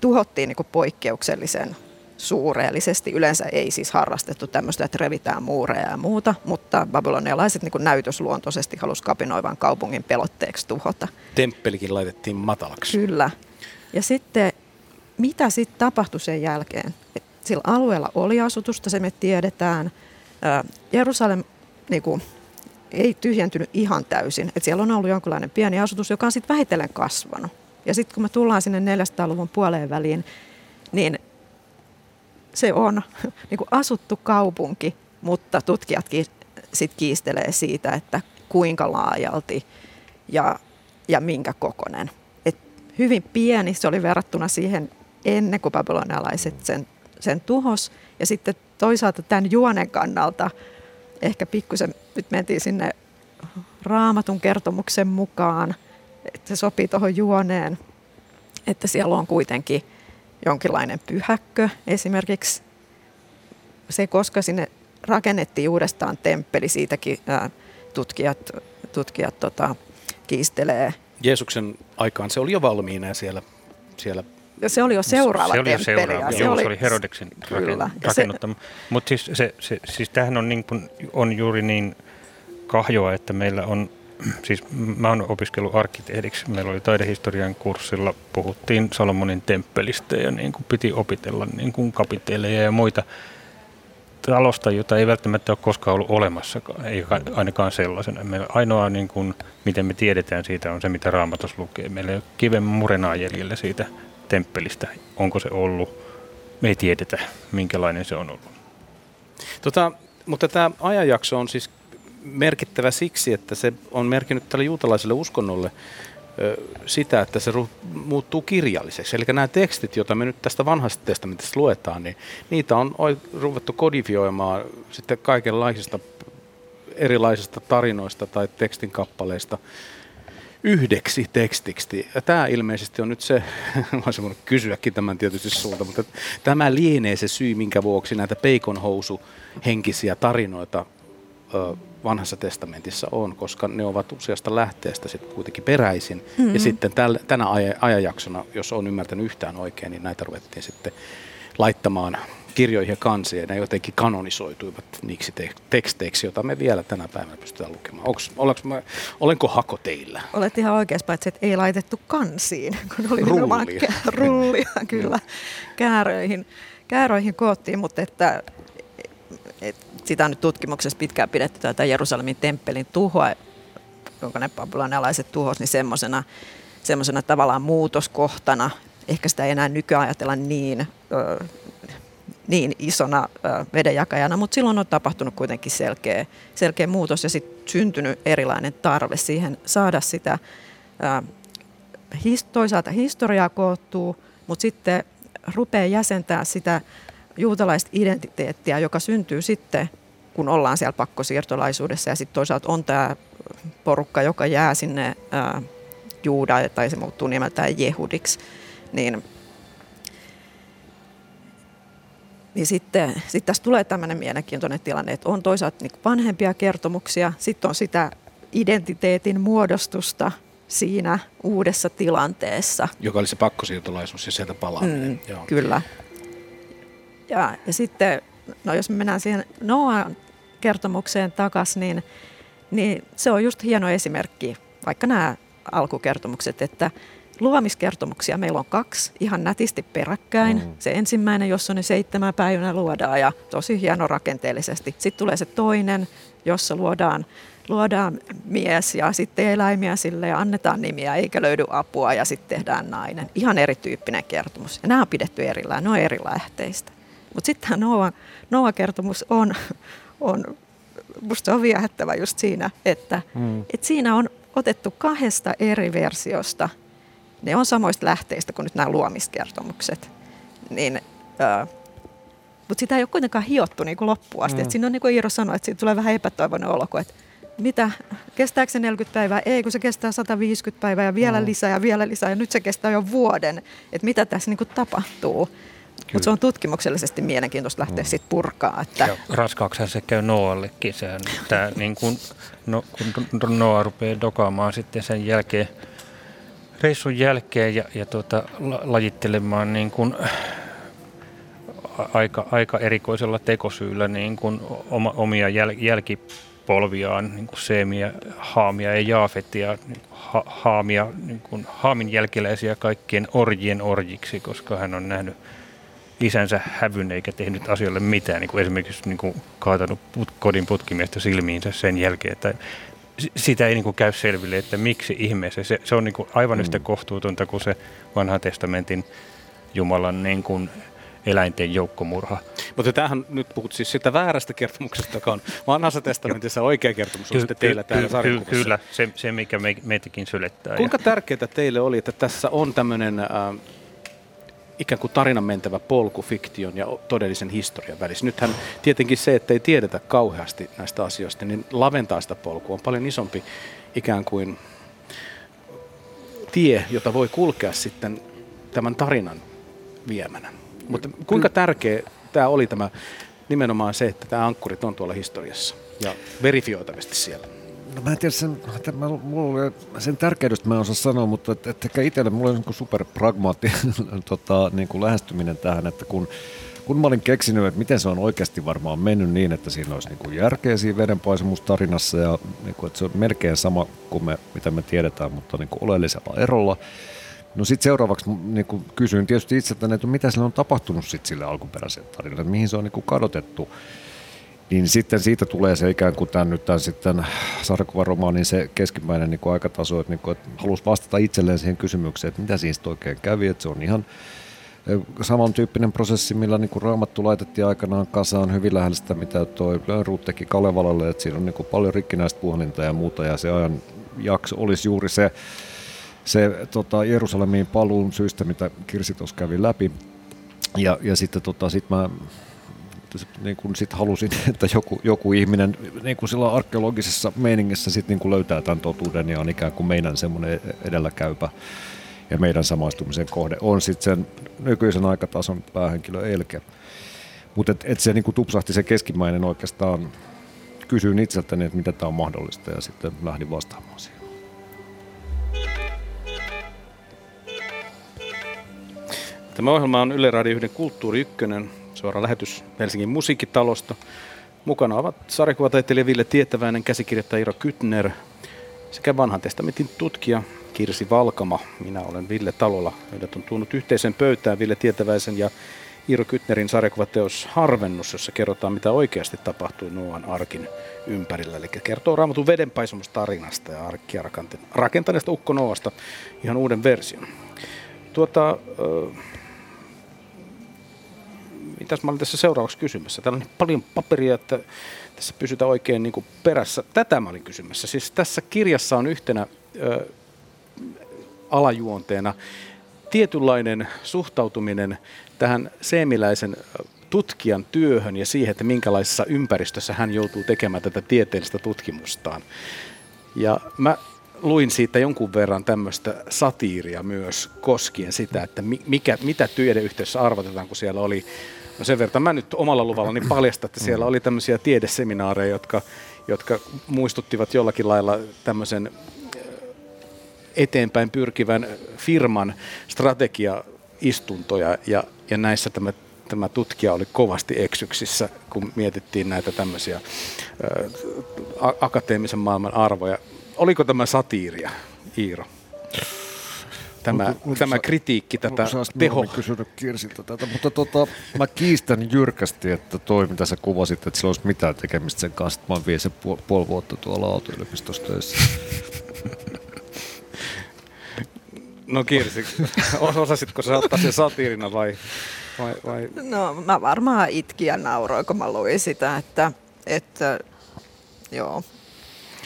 tuhottiin niin poikkeuksellisen suureellisesti. Yleensä ei siis harrastettu tämmöistä, että revitään muureja ja muuta, mutta babylonialaiset niin näytösluontoisesti halusivat kapinoivan kaupungin pelotteeksi tuhota. Temppelikin laitettiin matalaksi. Kyllä. Ja sitten, mitä sitten tapahtui sen jälkeen? Sillä alueella oli asutusta, se me tiedetään. Jerusalem niin kuin, ei tyhjentynyt ihan täysin. Et siellä on ollut jonkinlainen pieni asutus, joka on sitten vähitellen kasvanut. Ja sitten kun me tullaan sinne 400-luvun puoleen väliin, niin se on niin kuin asuttu kaupunki, mutta tutkijatkin sit kiistelee siitä, että kuinka laajalti ja, ja minkä kokonen. Et hyvin pieni se oli verrattuna siihen ennen kuin babylonialaiset sen, sen tuhos. Ja sitten toisaalta tämän juonen kannalta ehkä pikkusen nyt mentiin sinne raamatun kertomuksen mukaan, että se sopii tuohon juoneen, että siellä on kuitenkin jonkinlainen pyhäkkö esimerkiksi. Se, koska sinne rakennettiin uudestaan temppeli, siitäkin tutkijat, tutkijat tota, kiistelee. Jeesuksen aikaan se oli jo valmiina ja siellä, siellä se oli jo seuraava se oli jo seuraava, se, oli, se oli Herodeksen rakennuttama. Mutta siis, se, se, siis tämähän on, niin kun, on juuri niin kahjoa, että meillä on, siis mä oon opiskellut arkkitehdiksi, meillä oli taidehistorian kurssilla, puhuttiin Salomonin temppelistä ja niin kuin piti opitella niin kuin kapiteleja ja muita talosta, jota ei välttämättä ole koskaan ollut olemassakaan, ei ainakaan sellaisena. Meillä ainoa, niin kuin, miten me tiedetään siitä, on se, mitä Raamatus lukee. Meillä ei ole kiven murenaa jäljellä siitä temppelistä. Onko se ollut? Me ei tiedetä, minkälainen se on ollut. Tota, mutta tämä ajanjakso on siis merkittävä siksi, että se on merkinnyt tälle juutalaiselle uskonnolle sitä, että se muuttuu kirjalliseksi. Eli nämä tekstit, joita me nyt tästä vanhasta testamentista luetaan, niin niitä on ruvettu kodifioimaan sitten kaikenlaisista erilaisista tarinoista tai tekstin kappaleista yhdeksi tekstiksi. Ja tämä ilmeisesti on nyt se, voisin voinut kysyäkin tämän tietysti sulta, mutta tämä lienee se syy, minkä vuoksi näitä peikonhousu henkisiä tarinoita vanhassa testamentissa on, koska ne ovat useasta lähteestä sitten kuitenkin peräisin. Mm-hmm. Ja sitten täl, tänä ajanjaksona, jos on ymmärtänyt yhtään oikein, niin näitä ruvettiin sitten laittamaan kirjoihin ja kansiin, ja ne jotenkin kanonisoituivat niiksi te- teksteiksi, joita me vielä tänä päivänä pystytään lukemaan. Onks, mä, olenko hako teillä? Olet ihan oikeassa, paitsi että ei laitettu kansiin, kun oli Rullia. rullia, kyllä, kääröihin, kääröihin koottiin, mutta että et sitä on nyt tutkimuksessa pitkään pidetty tätä Jerusalemin temppelin tuhoa, jonka ne babylonialaiset tuhos, niin semmoisena semmoisena tavallaan muutoskohtana. Ehkä sitä ei enää nykyään ajatella niin, niin isona vedenjakajana, mutta silloin on tapahtunut kuitenkin selkeä, selkeä muutos ja sitten syntynyt erilainen tarve siihen saada sitä toisaalta historiaa koottuu, mutta sitten rupeaa jäsentää sitä juutalaista identiteettiä, joka syntyy sitten, kun ollaan siellä pakkosiirtolaisuudessa ja sitten toisaalta on tämä porukka, joka jää sinne ää, Juuda tai se muuttuu nimeltään Jehudiksi, niin, niin sitten sit tässä tulee tämmöinen mielenkiintoinen tilanne, että on toisaalta niin vanhempia kertomuksia, sitten on sitä identiteetin muodostusta siinä uudessa tilanteessa. Joka oli se pakkosiirtolaisuus ja sieltä palaaminen. Mm, Joo. Kyllä. Ja, ja sitten, no jos me mennään siihen Noan kertomukseen takaisin, niin, niin se on just hieno esimerkki, vaikka nämä alkukertomukset, että luomiskertomuksia meillä on kaksi ihan nätisti peräkkäin. Mm. Se ensimmäinen, jossa ne seitsemän päivänä luodaan ja tosi hieno rakenteellisesti. Sitten tulee se toinen, jossa luodaan, luodaan mies ja sitten eläimiä sille ja annetaan nimiä eikä löydy apua ja sitten tehdään nainen. Ihan erityyppinen kertomus. Ja nämä on pidetty erillään, ne on eri lähteistä. Mutta sitten tämä Noa, Noa-kertomus on, on, musta on viehättävä just siinä, että mm. et siinä on otettu kahdesta eri versiosta, ne on samoista lähteistä kuin nyt nämä luomiskertomukset, niin, äh, mutta sitä ei ole kuitenkaan hiottu niin kuin loppuun asti. Mm. Et siinä on niin kuin Iiro sanoi, että siitä tulee vähän epätoivoinen olo, että mitä, kestääkö se 40 päivää? Ei, kun se kestää 150 päivää ja vielä mm. lisää ja vielä lisää ja nyt se kestää jo vuoden. Että mitä tässä niin kuin tapahtuu? Mutta se on tutkimuksellisesti mielenkiintoista lähteä mm. sitten purkaa. Että... Raskaaksihan se käy Noallekin. Sehän, tää, niin kun, no, kun Noa rupeaa dokaamaan sitten sen jälkeen, reissun jälkeen ja, ja tuota, la, lajittelemaan niin kun, aika, aika erikoisella tekosyyllä niin kuin oma, omia jäl, jälkipolviaan, niin kuin Seemiä, Haamia ja Jaafetia, niin ha, Haamia, niin kuin Haamin jälkeläisiä kaikkien orjien orjiksi, koska hän on nähnyt isänsä hävyn eikä tehnyt asialle mitään, niin kuin esimerkiksi niin kuin kaatanut put, kodin putkimiestä silmiinsä sen jälkeen, että sitä ei niin kuin käy selville, että miksi ihmeessä. Se, se on niin kuin aivan yhtä mm. kohtuutonta kuin se vanhan testamentin Jumalan niin kuin eläinten joukkomurha. Mutta tämähän nyt puhut siis sitä väärästä kertomuksesta, joka on vanhassa testamentissa oikea kertomus, on sitten teillä täällä sarjakuvassa. Kyllä, se, se mikä me, meitäkin sylettää. Kuinka ja... tärkeää teille oli, että tässä on tämmöinen äh, ikään kuin tarinan mentävä polku fiktion ja todellisen historian välissä. Nythän tietenkin se, että ei tiedetä kauheasti näistä asioista, niin laventaa sitä polkua on paljon isompi ikään kuin tie, jota voi kulkea sitten tämän tarinan viemänä. Mutta kuinka tärkeä tämä oli tämä nimenomaan se, että tämä ankkurit on tuolla historiassa ja verifioitavasti siellä? No mä en tiedä sen, että mä, mulla sen tärkeydestä mä en osaa sanoa, mutta että, että itselle mulla on niin super pragmaattinen tota, niin kuin lähestyminen tähän, että kun, kun mä olin keksinyt, että miten se on oikeasti varmaan mennyt niin, että siinä olisi niin kuin järkeä siinä vedenpaisumustarinassa ja niin kuin, että se on melkein sama kuin me, mitä me tiedetään, mutta niin kuin oleellisella erolla. No sitten seuraavaksi niin kuin kysyin tietysti itseltäni, että mitä sille on tapahtunut sitten sille alkuperäiselle tarinalle, mihin se on niin kuin kadotettu niin sitten siitä tulee se ikään kuin tämän nyt tämän sitten sarjakuvaromaanin se keskimmäinen niin kuin aikataso, että, niin kuin, että halusi vastata itselleen siihen kysymykseen, että mitä siinä oikein kävi, että se on ihan samantyyppinen prosessi, millä niin kuin raamattu laitettiin aikanaan kasaan hyvin lähellä sitä, mitä tuo Ruut teki Kalevalalle, että siinä on niin kuin paljon rikkinäistä puhalinta ja muuta, ja se ajan jakso olisi juuri se, se tota, Jerusalemiin paluun syystä, mitä Kirsi tuossa kävi läpi. Ja, ja sitten tota, sit mä niin kuin sit halusin, että joku, joku ihminen niin kuin sillä arkeologisessa meiningissä sit niin kuin löytää tämän totuuden ja on ikään kuin meidän semmoinen edelläkäypä ja meidän samaistumisen kohde on sitten sen nykyisen aikatason päähenkilö Elke. Mutta et, et se niin kuin tupsahti se keskimmäinen oikeastaan, kysyin itseltäni, että miten tämä on mahdollista ja sitten lähdin vastaamaan siihen. Tämä ohjelma on Yle Radio 1 Kulttuuri Ykkönen suora lähetys Helsingin musiikkitalosta. Mukana ovat sarjakuvataiteilija Ville Tietäväinen, käsikirjoittaja Iro Kytner sekä vanhan testamentin tutkija Kirsi Valkama. Minä olen Ville Talola. Meidät on tuonut yhteisen pöytään Ville Tietäväisen ja Iiro Kytnerin sarjakuvateos Harvennus, jossa kerrotaan, mitä oikeasti tapahtui Noan arkin ympärillä. Eli kertoo raamatun vedenpaisumustarinasta ja arkkia rakentaneesta Ukko Noasta ihan uuden version. Tuota, mitäs mä olin tässä seuraavaksi kysymässä? Täällä on niin paljon paperia, että tässä pysytään oikein niin kuin perässä. Tätä mä olin kysymässä. Siis tässä kirjassa on yhtenä ö, alajuonteena tietynlainen suhtautuminen tähän seemiläisen tutkijan työhön ja siihen, että minkälaisessa ympäristössä hän joutuu tekemään tätä tieteellistä tutkimustaan. Ja mä luin siitä jonkun verran tämmöistä satiiria myös koskien sitä, että mikä, mitä tyydeyhteisössä arvotetaan, kun siellä oli No sen verran mä nyt omalla luvalla niin paljastan, että siellä oli tämmöisiä tiedeseminaareja, jotka, jotka muistuttivat jollakin lailla tämmöisen äh, eteenpäin pyrkivän firman strategiaistuntoja ja, ja näissä tämä, tämä tutkija oli kovasti eksyksissä, kun mietittiin näitä tämmöisiä ä, äh, akateemisen maailman arvoja. Oliko tämä satiiria, Iiro? Tämä, mut, tämä kritiikki tätä teho. kysynyt Kirsiltä tätä, mutta tota, mä kiistän jyrkästi, että toi mitä sä kuvasit, että sillä olisi mitään tekemistä sen kanssa, että mä oon se puoli, puoli vuotta tuolla Aalto-yliopistossa töissä. No Kirsi, osasitko sä ottaa sen satiirina vai, vai, vai? No mä varmaan itkin ja nauroin, kun mä luin sitä, että, että joo,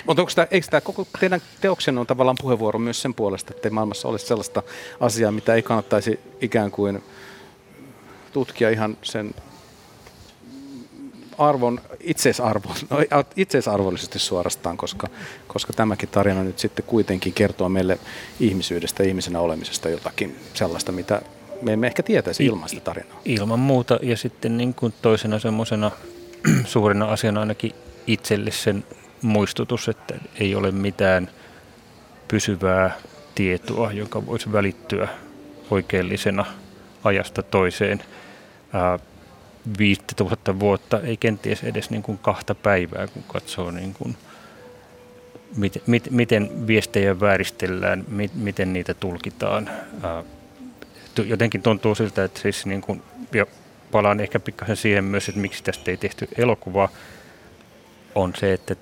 mutta onko tämä, eikö tämä koko teidän teoksenne on tavallaan puheenvuoro myös sen puolesta, että maailmassa olisi sellaista asiaa, mitä ei kannattaisi ikään kuin tutkia ihan sen arvon, itseisarvo, no, itseisarvollisesti suorastaan, koska, koska tämäkin tarina nyt sitten kuitenkin kertoo meille ihmisyydestä, ihmisenä olemisesta jotakin sellaista, mitä me emme ehkä tietäisi ilman sitä tarinaa. Ilman muuta ja sitten niin kuin toisena semmoisena suurena asiana ainakin itselle sen muistutus, että ei ole mitään pysyvää tietoa, joka voisi välittyä oikeellisena ajasta toiseen. Ää, 5000 vuotta, ei kenties edes niin kuin kahta päivää, kun katsoo niin kuin, miten, miten viestejä vääristellään, miten niitä tulkitaan. Jotenkin tuntuu siltä, että siis niin kuin, ja palaan ehkä pikkasen siihen myös, että miksi tästä ei tehty elokuvaa, on se, että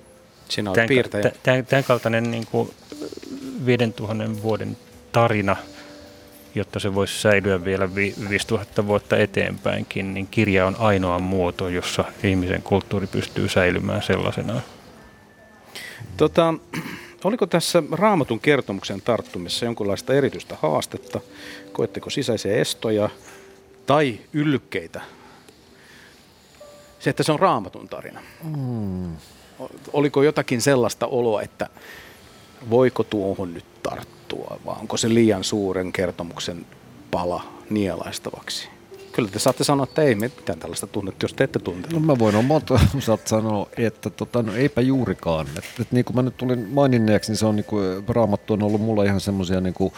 Sinä tämän, tämän, tämän kaltainen niin kuin 5000 vuoden tarina, jotta se voisi säilyä vielä 5000 vuotta eteenpäinkin, niin kirja on ainoa muoto, jossa ihmisen kulttuuri pystyy säilymään sellaisenaan. Tota, oliko tässä raamatun kertomuksen tarttumissa jonkinlaista erityistä haastetta? Koetteko sisäisiä estoja tai yllykkeitä? Se, että se on raamatun tarina. Mm. Oliko jotakin sellaista oloa, että voiko tuohon nyt tarttua, vai onko se liian suuren kertomuksen pala nielaistavaksi? Kyllä te saatte sanoa, että ei mitään tällaista tunnetta, jos te ette tunte. No mä voin omalta sanoa, että tota, no eipä juurikaan. Et, et, niin kuin mä nyt tulin maininneeksi, niin se on niin kuin, raamattu on ollut mulla ihan semmoisia niin kuin,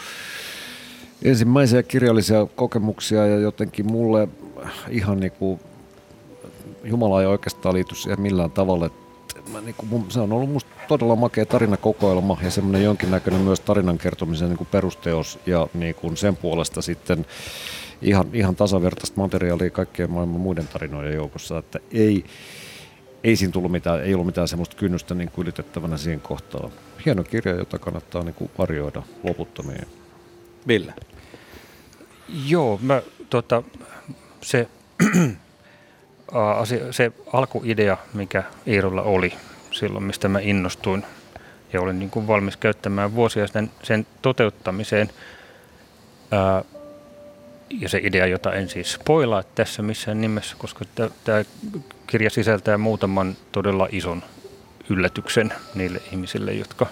ensimmäisiä kirjallisia kokemuksia ja jotenkin mulle ihan niin kuin, Jumala ei oikeastaan liity siihen millään tavalla. Että mä, niin kuin, se on ollut musta todella makea tarinakokoelma ja semmoinen jonkinnäköinen myös tarinan kertomisen niin kuin perusteos ja niin kuin sen puolesta sitten ihan, ihan tasavertaista materiaalia kaikkien maailman muiden tarinoiden joukossa, että ei, ei siinä tullut mitään, ei ollut mitään semmoista kynnystä niin kuin ylitettävänä siihen kohtaan. Hieno kirja, jota kannattaa niin kuin varjoida loputtomiin. Ville? Joo, mä, tota, se, asia, se alkuidea, mikä Iirolla oli silloin, mistä mä innostuin ja olin niin kuin valmis käyttämään vuosia sen, sen toteuttamiseen, ää, ja se idea, jota en siis spoilaa tässä missään nimessä, koska tämä kirja sisältää muutaman todella ison yllätyksen niille ihmisille, jotka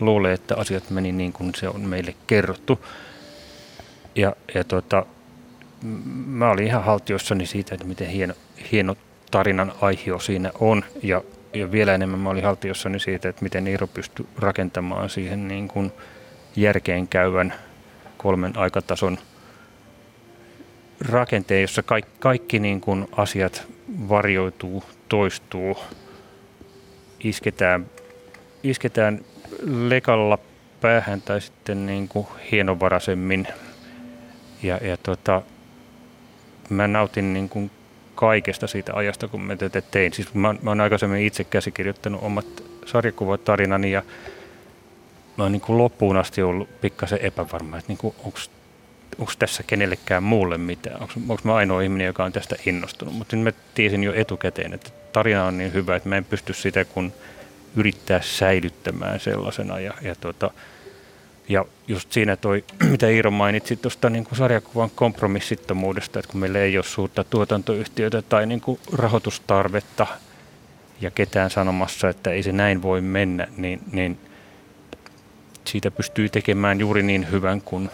luulee, että asiat meni niin kuin se on meille kerrottu. Ja, ja tuota, mä olin ihan haltioissani siitä, että miten hieno, hieno tarinan aihio siinä on. Ja, ja vielä enemmän mä olin haltiossani siitä, että miten Iiro pystyi rakentamaan siihen niin kuin järkeen käyvän kolmen aikatason – rakenteen, jossa kaikki, kaikki niin kuin asiat varjoituu, toistuu, isketään, isketään lekalla päähän tai sitten niin kuin hienovaraisemmin. Ja, ja tota, mä nautin niin kuin kaikesta siitä ajasta, kun mä tätä tein. Siis mä, mä oon aikaisemmin itse käsikirjoittanut omat sarjakuvatarinani ja mä oon niin kuin loppuun asti ollut pikkasen epävarma, että niin onko tässä kenellekään muulle mitään, onko mä ainoa ihminen, joka on tästä innostunut. Mutta nyt mä tiesin jo etukäteen, että tarina on niin hyvä, että mä en pysty sitä kun yrittää säilyttämään sellaisena. Ja, ja, tota, ja just siinä toi, mitä Iiro mainitsi tuosta niin sarjakuvan kompromissittomuudesta, että kun meillä ei ole suurta tuotantoyhtiötä tai niin kuin rahoitustarvetta ja ketään sanomassa, että ei se näin voi mennä, niin, niin siitä pystyy tekemään juuri niin hyvän kuin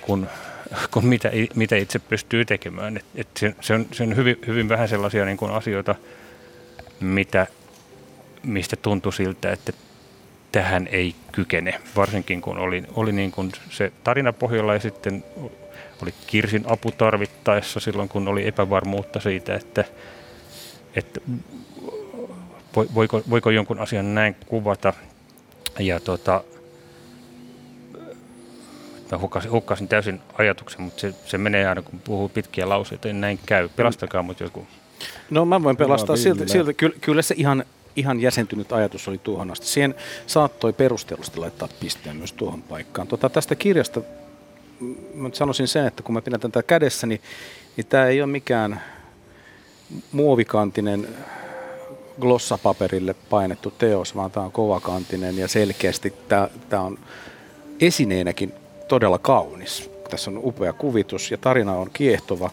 kuin, kuin mitä, mitä itse pystyy tekemään. Et, et se, se, on, se on hyvin, hyvin vähän sellaisia niin kuin asioita, mitä, mistä tuntui siltä, että tähän ei kykene, varsinkin kun oli, oli niin kuin se tarina pohjalla ja sitten oli Kirsin apu tarvittaessa silloin, kun oli epävarmuutta siitä, että, että voiko, voiko jonkun asian näin kuvata. Ja tota, Mä hukkasin, hukkasin täysin ajatuksen, mutta se, se menee aina, kun puhuu pitkiä lauseita, niin näin käy. Pelastakaa mut joku. No mä voin pelastaa siltä, siltä. Kyllä, kyllä se ihan, ihan jäsentynyt ajatus oli tuohon asti. Siihen saattoi perustellusti laittaa pisteen myös tuohon paikkaan. Tota, tästä kirjasta mä sanoisin sen, että kun mä pidän tätä kädessä, niin, niin tämä ei ole mikään muovikantinen glossapaperille painettu teos, vaan tämä on kovakantinen ja selkeästi tämä on esineenäkin todella kaunis. Tässä on upea kuvitus ja tarina on kiehtova.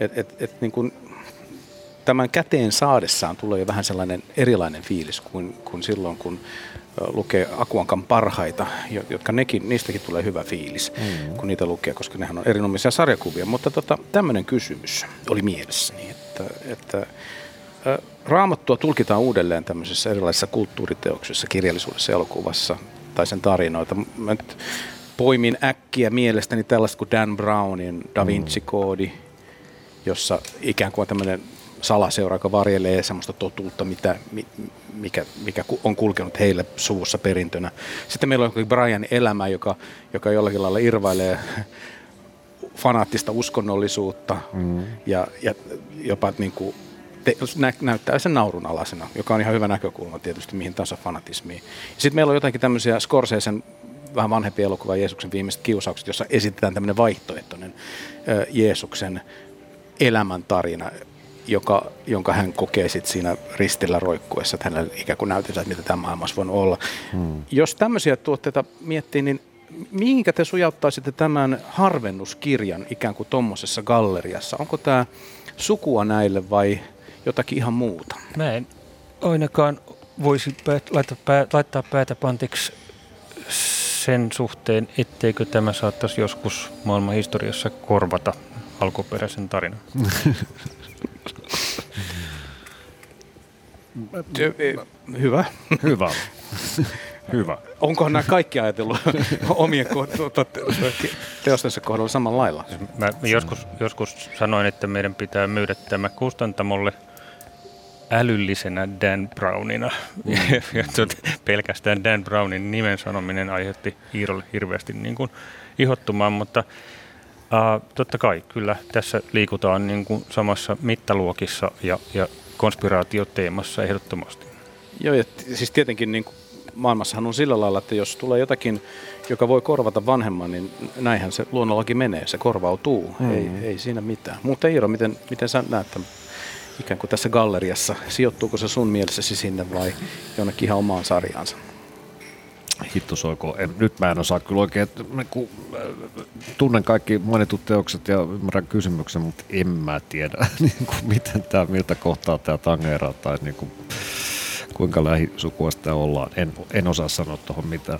Et, et, et niin kuin tämän käteen saadessaan tulee jo vähän sellainen erilainen fiilis kuin, kuin silloin, kun lukee Akuankan parhaita, jotka nekin, niistäkin tulee hyvä fiilis, mm-hmm. kun niitä lukee, koska nehän on erinomaisia sarjakuvia. Mutta tota, tämmöinen kysymys oli mielessäni, että, että Raamattua tulkitaan uudelleen tämmöisissä erilaisissa kulttuuriteoksissa, kirjallisuudessa, elokuvassa tai sen tarinoita. Mä nyt poimin äkkiä mielestäni tällaista kuin Dan Brownin Da Vinci-koodi jossa ikään kuin tämmöinen salaseura, joka varjelee semmoista totuutta, mitä, mikä, mikä on kulkenut heille suvussa perintönä. Sitten meillä on Brian elämä, joka, joka jollakin lailla irvailee fanaattista uskonnollisuutta mm. ja, ja jopa niin kuin te, nä, näyttää sen naurunalaisena, joka on ihan hyvä näkökulma tietysti mihin tahansa fanatismiin. Sitten meillä on jotakin tämmöisiä Scorsesen vähän vanhempi elokuva Jeesuksen viimeiset kiusaukset, jossa esitetään tämmöinen vaihtoehtoinen ö, Jeesuksen elämäntarina, joka, jonka hän kokee sit siinä ristillä roikkuessa, että hänellä ikään kuin näytetään, että mitä tämä maailmassa voi olla. Hmm. Jos tämmöisiä tuotteita miettii, niin mihinkä te sujauttaisitte tämän harvennuskirjan ikään kuin tuommoisessa galleriassa? Onko tämä sukua näille vai jotakin ihan muuta? Mä en ainakaan voisi päät, laittaa, pää, laittaa päätä pantiksi sen suhteen, etteikö tämä saattaisi joskus maailman historiassa korvata alkuperäisen tarinan. Hyvä. Hyvä. Hyvä. Onkohan nämä kaikki ajatellut omien teostensa kohdalla samalla lailla? Mä joskus, joskus sanoin, että meidän pitää myydä tämä kustantamolle älyllisenä Dan Brownina. Mm. ja tuota, pelkästään Dan Brownin nimen sanominen aiheutti Iirolle hirveästi niin kuin ihottumaan, mutta Uh, totta kai, kyllä tässä liikutaan niin kuin samassa mittaluokissa ja, ja konspiraatioteemassa ehdottomasti. Joo, ja t- siis tietenkin niin kuin maailmassahan on sillä lailla, että jos tulee jotakin, joka voi korvata vanhemman, niin näinhän se luonnollakin menee, se korvautuu, mm. ei, ei siinä mitään. Mutta Iiro, miten, miten sä näet tämän ikään kuin tässä galleriassa, sijoittuuko se sun mielessäsi sinne vai jonnekin ihan omaan sarjaansa? Hitto soiko. En, nyt mä en osaa kyllä oikein, kun, äh, tunnen kaikki mainitut teokset ja ymmärrän kysymyksen, mutta en mä tiedä, niin kuin, miten tämä, miltä kohtaa tämä tangeraa tai niin kuin, kuinka lähisukua sitä ollaan. En, en osaa sanoa tuohon mitään.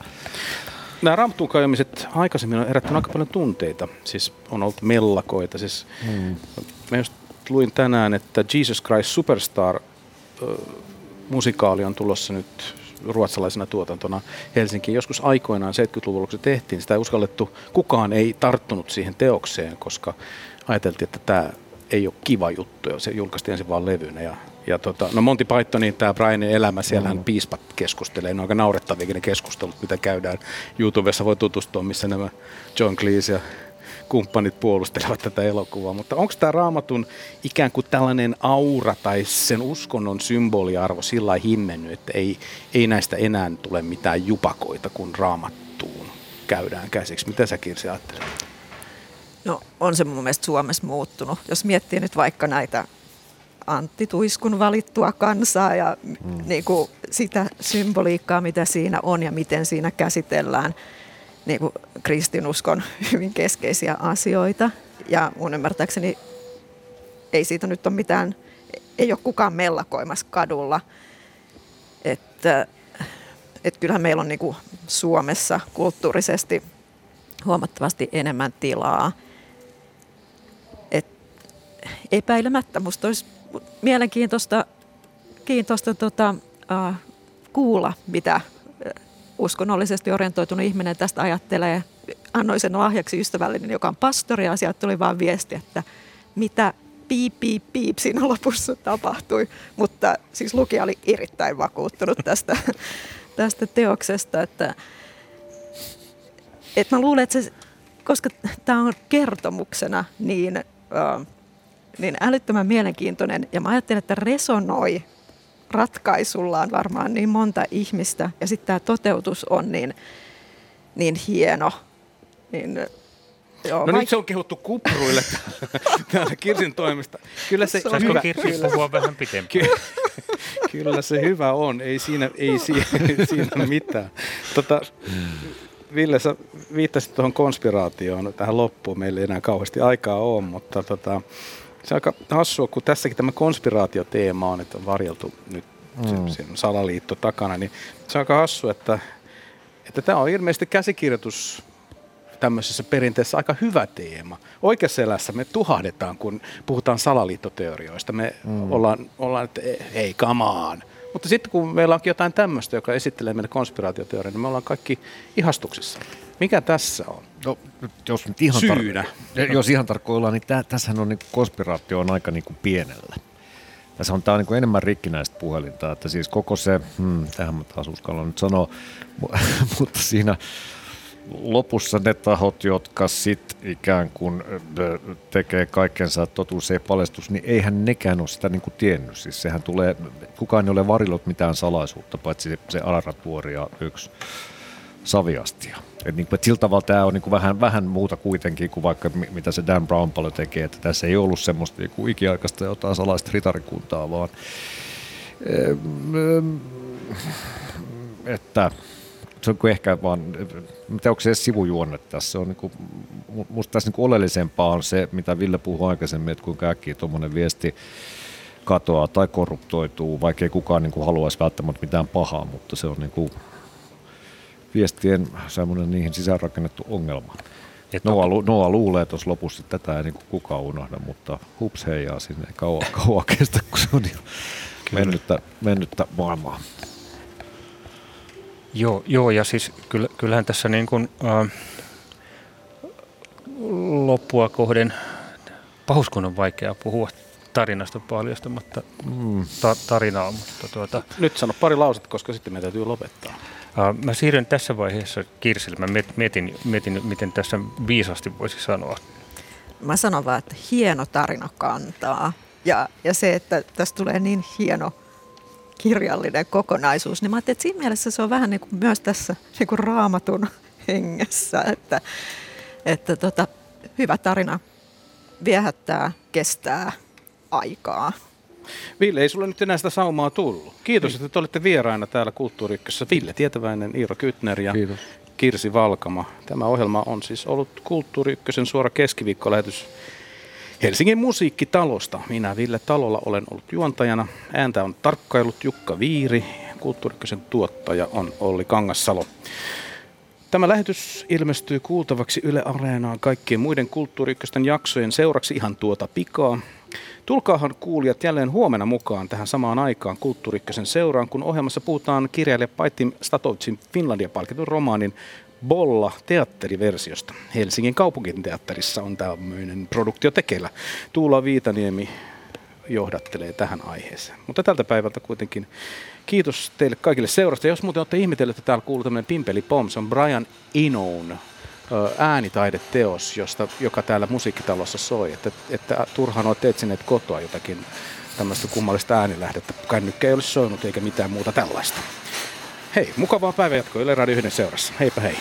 Nämä Raamatuun kajamiset aikaisemmin on herättänyt aika paljon tunteita. Siis on ollut mellakoita. Siis hmm. Mä just luin tänään, että Jesus Christ Superstar musikaali on tulossa nyt ruotsalaisena tuotantona Helsinkiin. Joskus aikoinaan 70-luvulla, kun se tehtiin, sitä ei uskallettu, kukaan ei tarttunut siihen teokseen, koska ajateltiin, että tämä ei ole kiva juttu. Ja se julkaistiin ensin vaan levynä. Ja, ja tota, no Monty Pythonin tämä Brianin elämä, siellähän mm. piispat keskustelee. Ne on aika naurettavia ne keskustelut, mitä käydään. YouTubessa voi tutustua, missä nämä John Cleese ja kumppanit puolustelevat tätä elokuvaa, mutta onko tämä raamatun ikään kuin tällainen aura tai sen uskonnon symboliarvo sillä himmennyt, että ei, ei näistä enää tule mitään jupakoita, kun raamattuun käydään käsiksi. Mitä sä Kirsi ajattelet? No on se mun mielestä Suomessa muuttunut. Jos miettii nyt vaikka näitä Antti Tuiskun valittua kansaa ja mm. niin kuin sitä symboliikkaa, mitä siinä on ja miten siinä käsitellään – niin kuin kristinuskon hyvin keskeisiä asioita. Ja mun ymmärtääkseni ei siitä nyt ole mitään, ei ole kukaan mellakoimassa kadulla. Että, että kyllähän meillä on niin kuin Suomessa kulttuurisesti huomattavasti enemmän tilaa. Et epäilemättä musta olisi mielenkiintoista kiintoista tota, uh, kuulla, mitä uskonnollisesti orientoitunut ihminen tästä ajattelee. Annoin sen lahjaksi ystävällinen, joka on pastori, ja sieltä tuli vain viesti, että mitä piip, piip, piip siinä lopussa tapahtui. Mutta siis lukija oli erittäin vakuuttunut tästä, tästä teoksesta, että, että mä luulen, että se, koska tämä on kertomuksena niin, niin älyttömän mielenkiintoinen, ja mä ajattelen, että resonoi ratkaisullaan varmaan niin monta ihmistä ja sitten tämä toteutus on niin, niin hieno. Niin, joo, no vaik- nyt se on kehuttu kupruille täällä Kirsin toimesta. Kyllä se, se hyvä, Kirsi puhua vähän pitempään? Ky- kyllä se hyvä on, ei siinä, ei siinä, siinä mitään. Tota, Ville, sä viittasit tuohon konspiraatioon tähän loppuun. Meillä ei enää kauheasti aikaa ole, mutta tota, se on aika hassua, kun tässäkin tämä konspiraatioteema on, että on varjeltu nyt mm. sen salaliitto takana, niin se on aika hassu, että, että tämä on ilmeisesti käsikirjoitus tämmöisessä perinteessä aika hyvä teema. Oikeassa elässä me tuhahdetaan, kun puhutaan salaliittoteorioista. Me mm. ollaan, ollaan, että ei, kamaan. Mutta sitten kun meillä onkin jotain tämmöistä, joka esittelee meille konspiraatioteorioita, niin me ollaan kaikki ihastuksessa. Mikä tässä on? No, jos nyt ihan, syynä? Tar- jos ihan tarkkoin ollaan, niin tä- tässähän on niin konspiraatio on aika niin kuin pienellä. Tässä on, tämä on niin enemmän rikkinäistä puhelinta, että siis koko se, hmm, tähän mä taas uskallan nyt sanoa, mutta siinä lopussa ne tahot, jotka sit ikään kuin tekee kaikkensa, että totuus ei paljastus, niin eihän nekään ole sitä niin kuin tiennyt. Siis sehän tulee, kukaan ei ole varillut mitään salaisuutta, paitsi se, Ararat-vuori ja yksi saviastia. Et niin kuin, että sillä tavalla tämä on niin kuin vähän, vähän muuta kuitenkin kuin vaikka mitä se Dan Brown paljon tekee, että tässä ei ollut semmoista niin kuin ikiaikaista jotain salaista ritarikuntaa, vaan että se on ehkä vaan, mitä onko se edes sivujuonne tässä, on niin kuin, musta tässä niin kuin oleellisempaa on se, mitä Ville puhui aikaisemmin, että kuinka äkkiä tuommoinen viesti katoaa tai korruptoituu, vaikka ei kukaan niin kuin haluaisi välttämättä mitään pahaa, mutta se on niin kuin viestien semmoinen niihin sisäänrakennettu ongelma. Noa, lu, Noa luulee tuossa lopussa, että tätä ei niin kukaan unohda, mutta hups heijaa sinne ei kauan, kauan kestä, kun se on jo mennyttä, mennyttä maailmaa. Joo, joo ja siis kyllähän tässä niin kuin, äh, loppua kohden pahuskun on vaikea puhua tarinasta paljastamatta mm. ta- tarinaa. Mutta tuota, Nyt sano pari lausetta, koska sitten meidän täytyy lopettaa. Uh, mä siirryn tässä vaiheessa Kirsille. Mä mietin, mietin, miten tässä viisasti voisi sanoa. Mä sanon vaan, että hieno tarina kantaa. Ja, ja se, että tässä tulee niin hieno kirjallinen kokonaisuus, niin mä ajattelin, että siinä mielessä se on vähän niin kuin myös tässä niin kuin raamatun hengessä, että, että tota, hyvä tarina viehättää, kestää aikaa. Ville, ei sulle nyt enää sitä saumaa tullut. Kiitos, että te olette vieraina täällä Kulttuuri Ville Tietäväinen, Iiro Kytner ja Kiitos. Kirsi Valkama. Tämä ohjelma on siis ollut Kulttuuri Ykkösen suora keskiviikkolähetys Helsingin musiikkitalosta. Minä Ville Talolla olen ollut juontajana. Ääntä on tarkkailut Jukka Viiri. Kulttuuri tuottaja on Olli Kangassalo. Tämä lähetys ilmestyy kuultavaksi Yle Areenaan kaikkien muiden Kulttuuri jaksojen seuraksi ihan tuota pikaa. Tulkaahan kuulijat jälleen huomenna mukaan tähän samaan aikaan Kulttuurikkösen seuraan, kun ohjelmassa puhutaan kirjailija Paitim Statovitsin Finlandia-palkitun romaanin Bolla teatteriversiosta. Helsingin kaupunginteatterissa on tämmöinen produktio tekeillä. Tuula Viitaniemi johdattelee tähän aiheeseen. Mutta tältä päivältä kuitenkin kiitos teille kaikille seurasta. Jos muuten olette ihmetelleet, että täällä kuuluu tämmöinen Pimpeli Pom, se on Brian Enoun äänitaideteos, josta, joka täällä musiikkitalossa soi. Että, että turhaan olette etsineet kotoa jotakin tämmöistä kummallista äänilähdettä. Kännykkä ei olisi soinut eikä mitään muuta tällaista. Hei, mukavaa päivänjatkoa Yle Radio 1 seurassa. Heipä hei.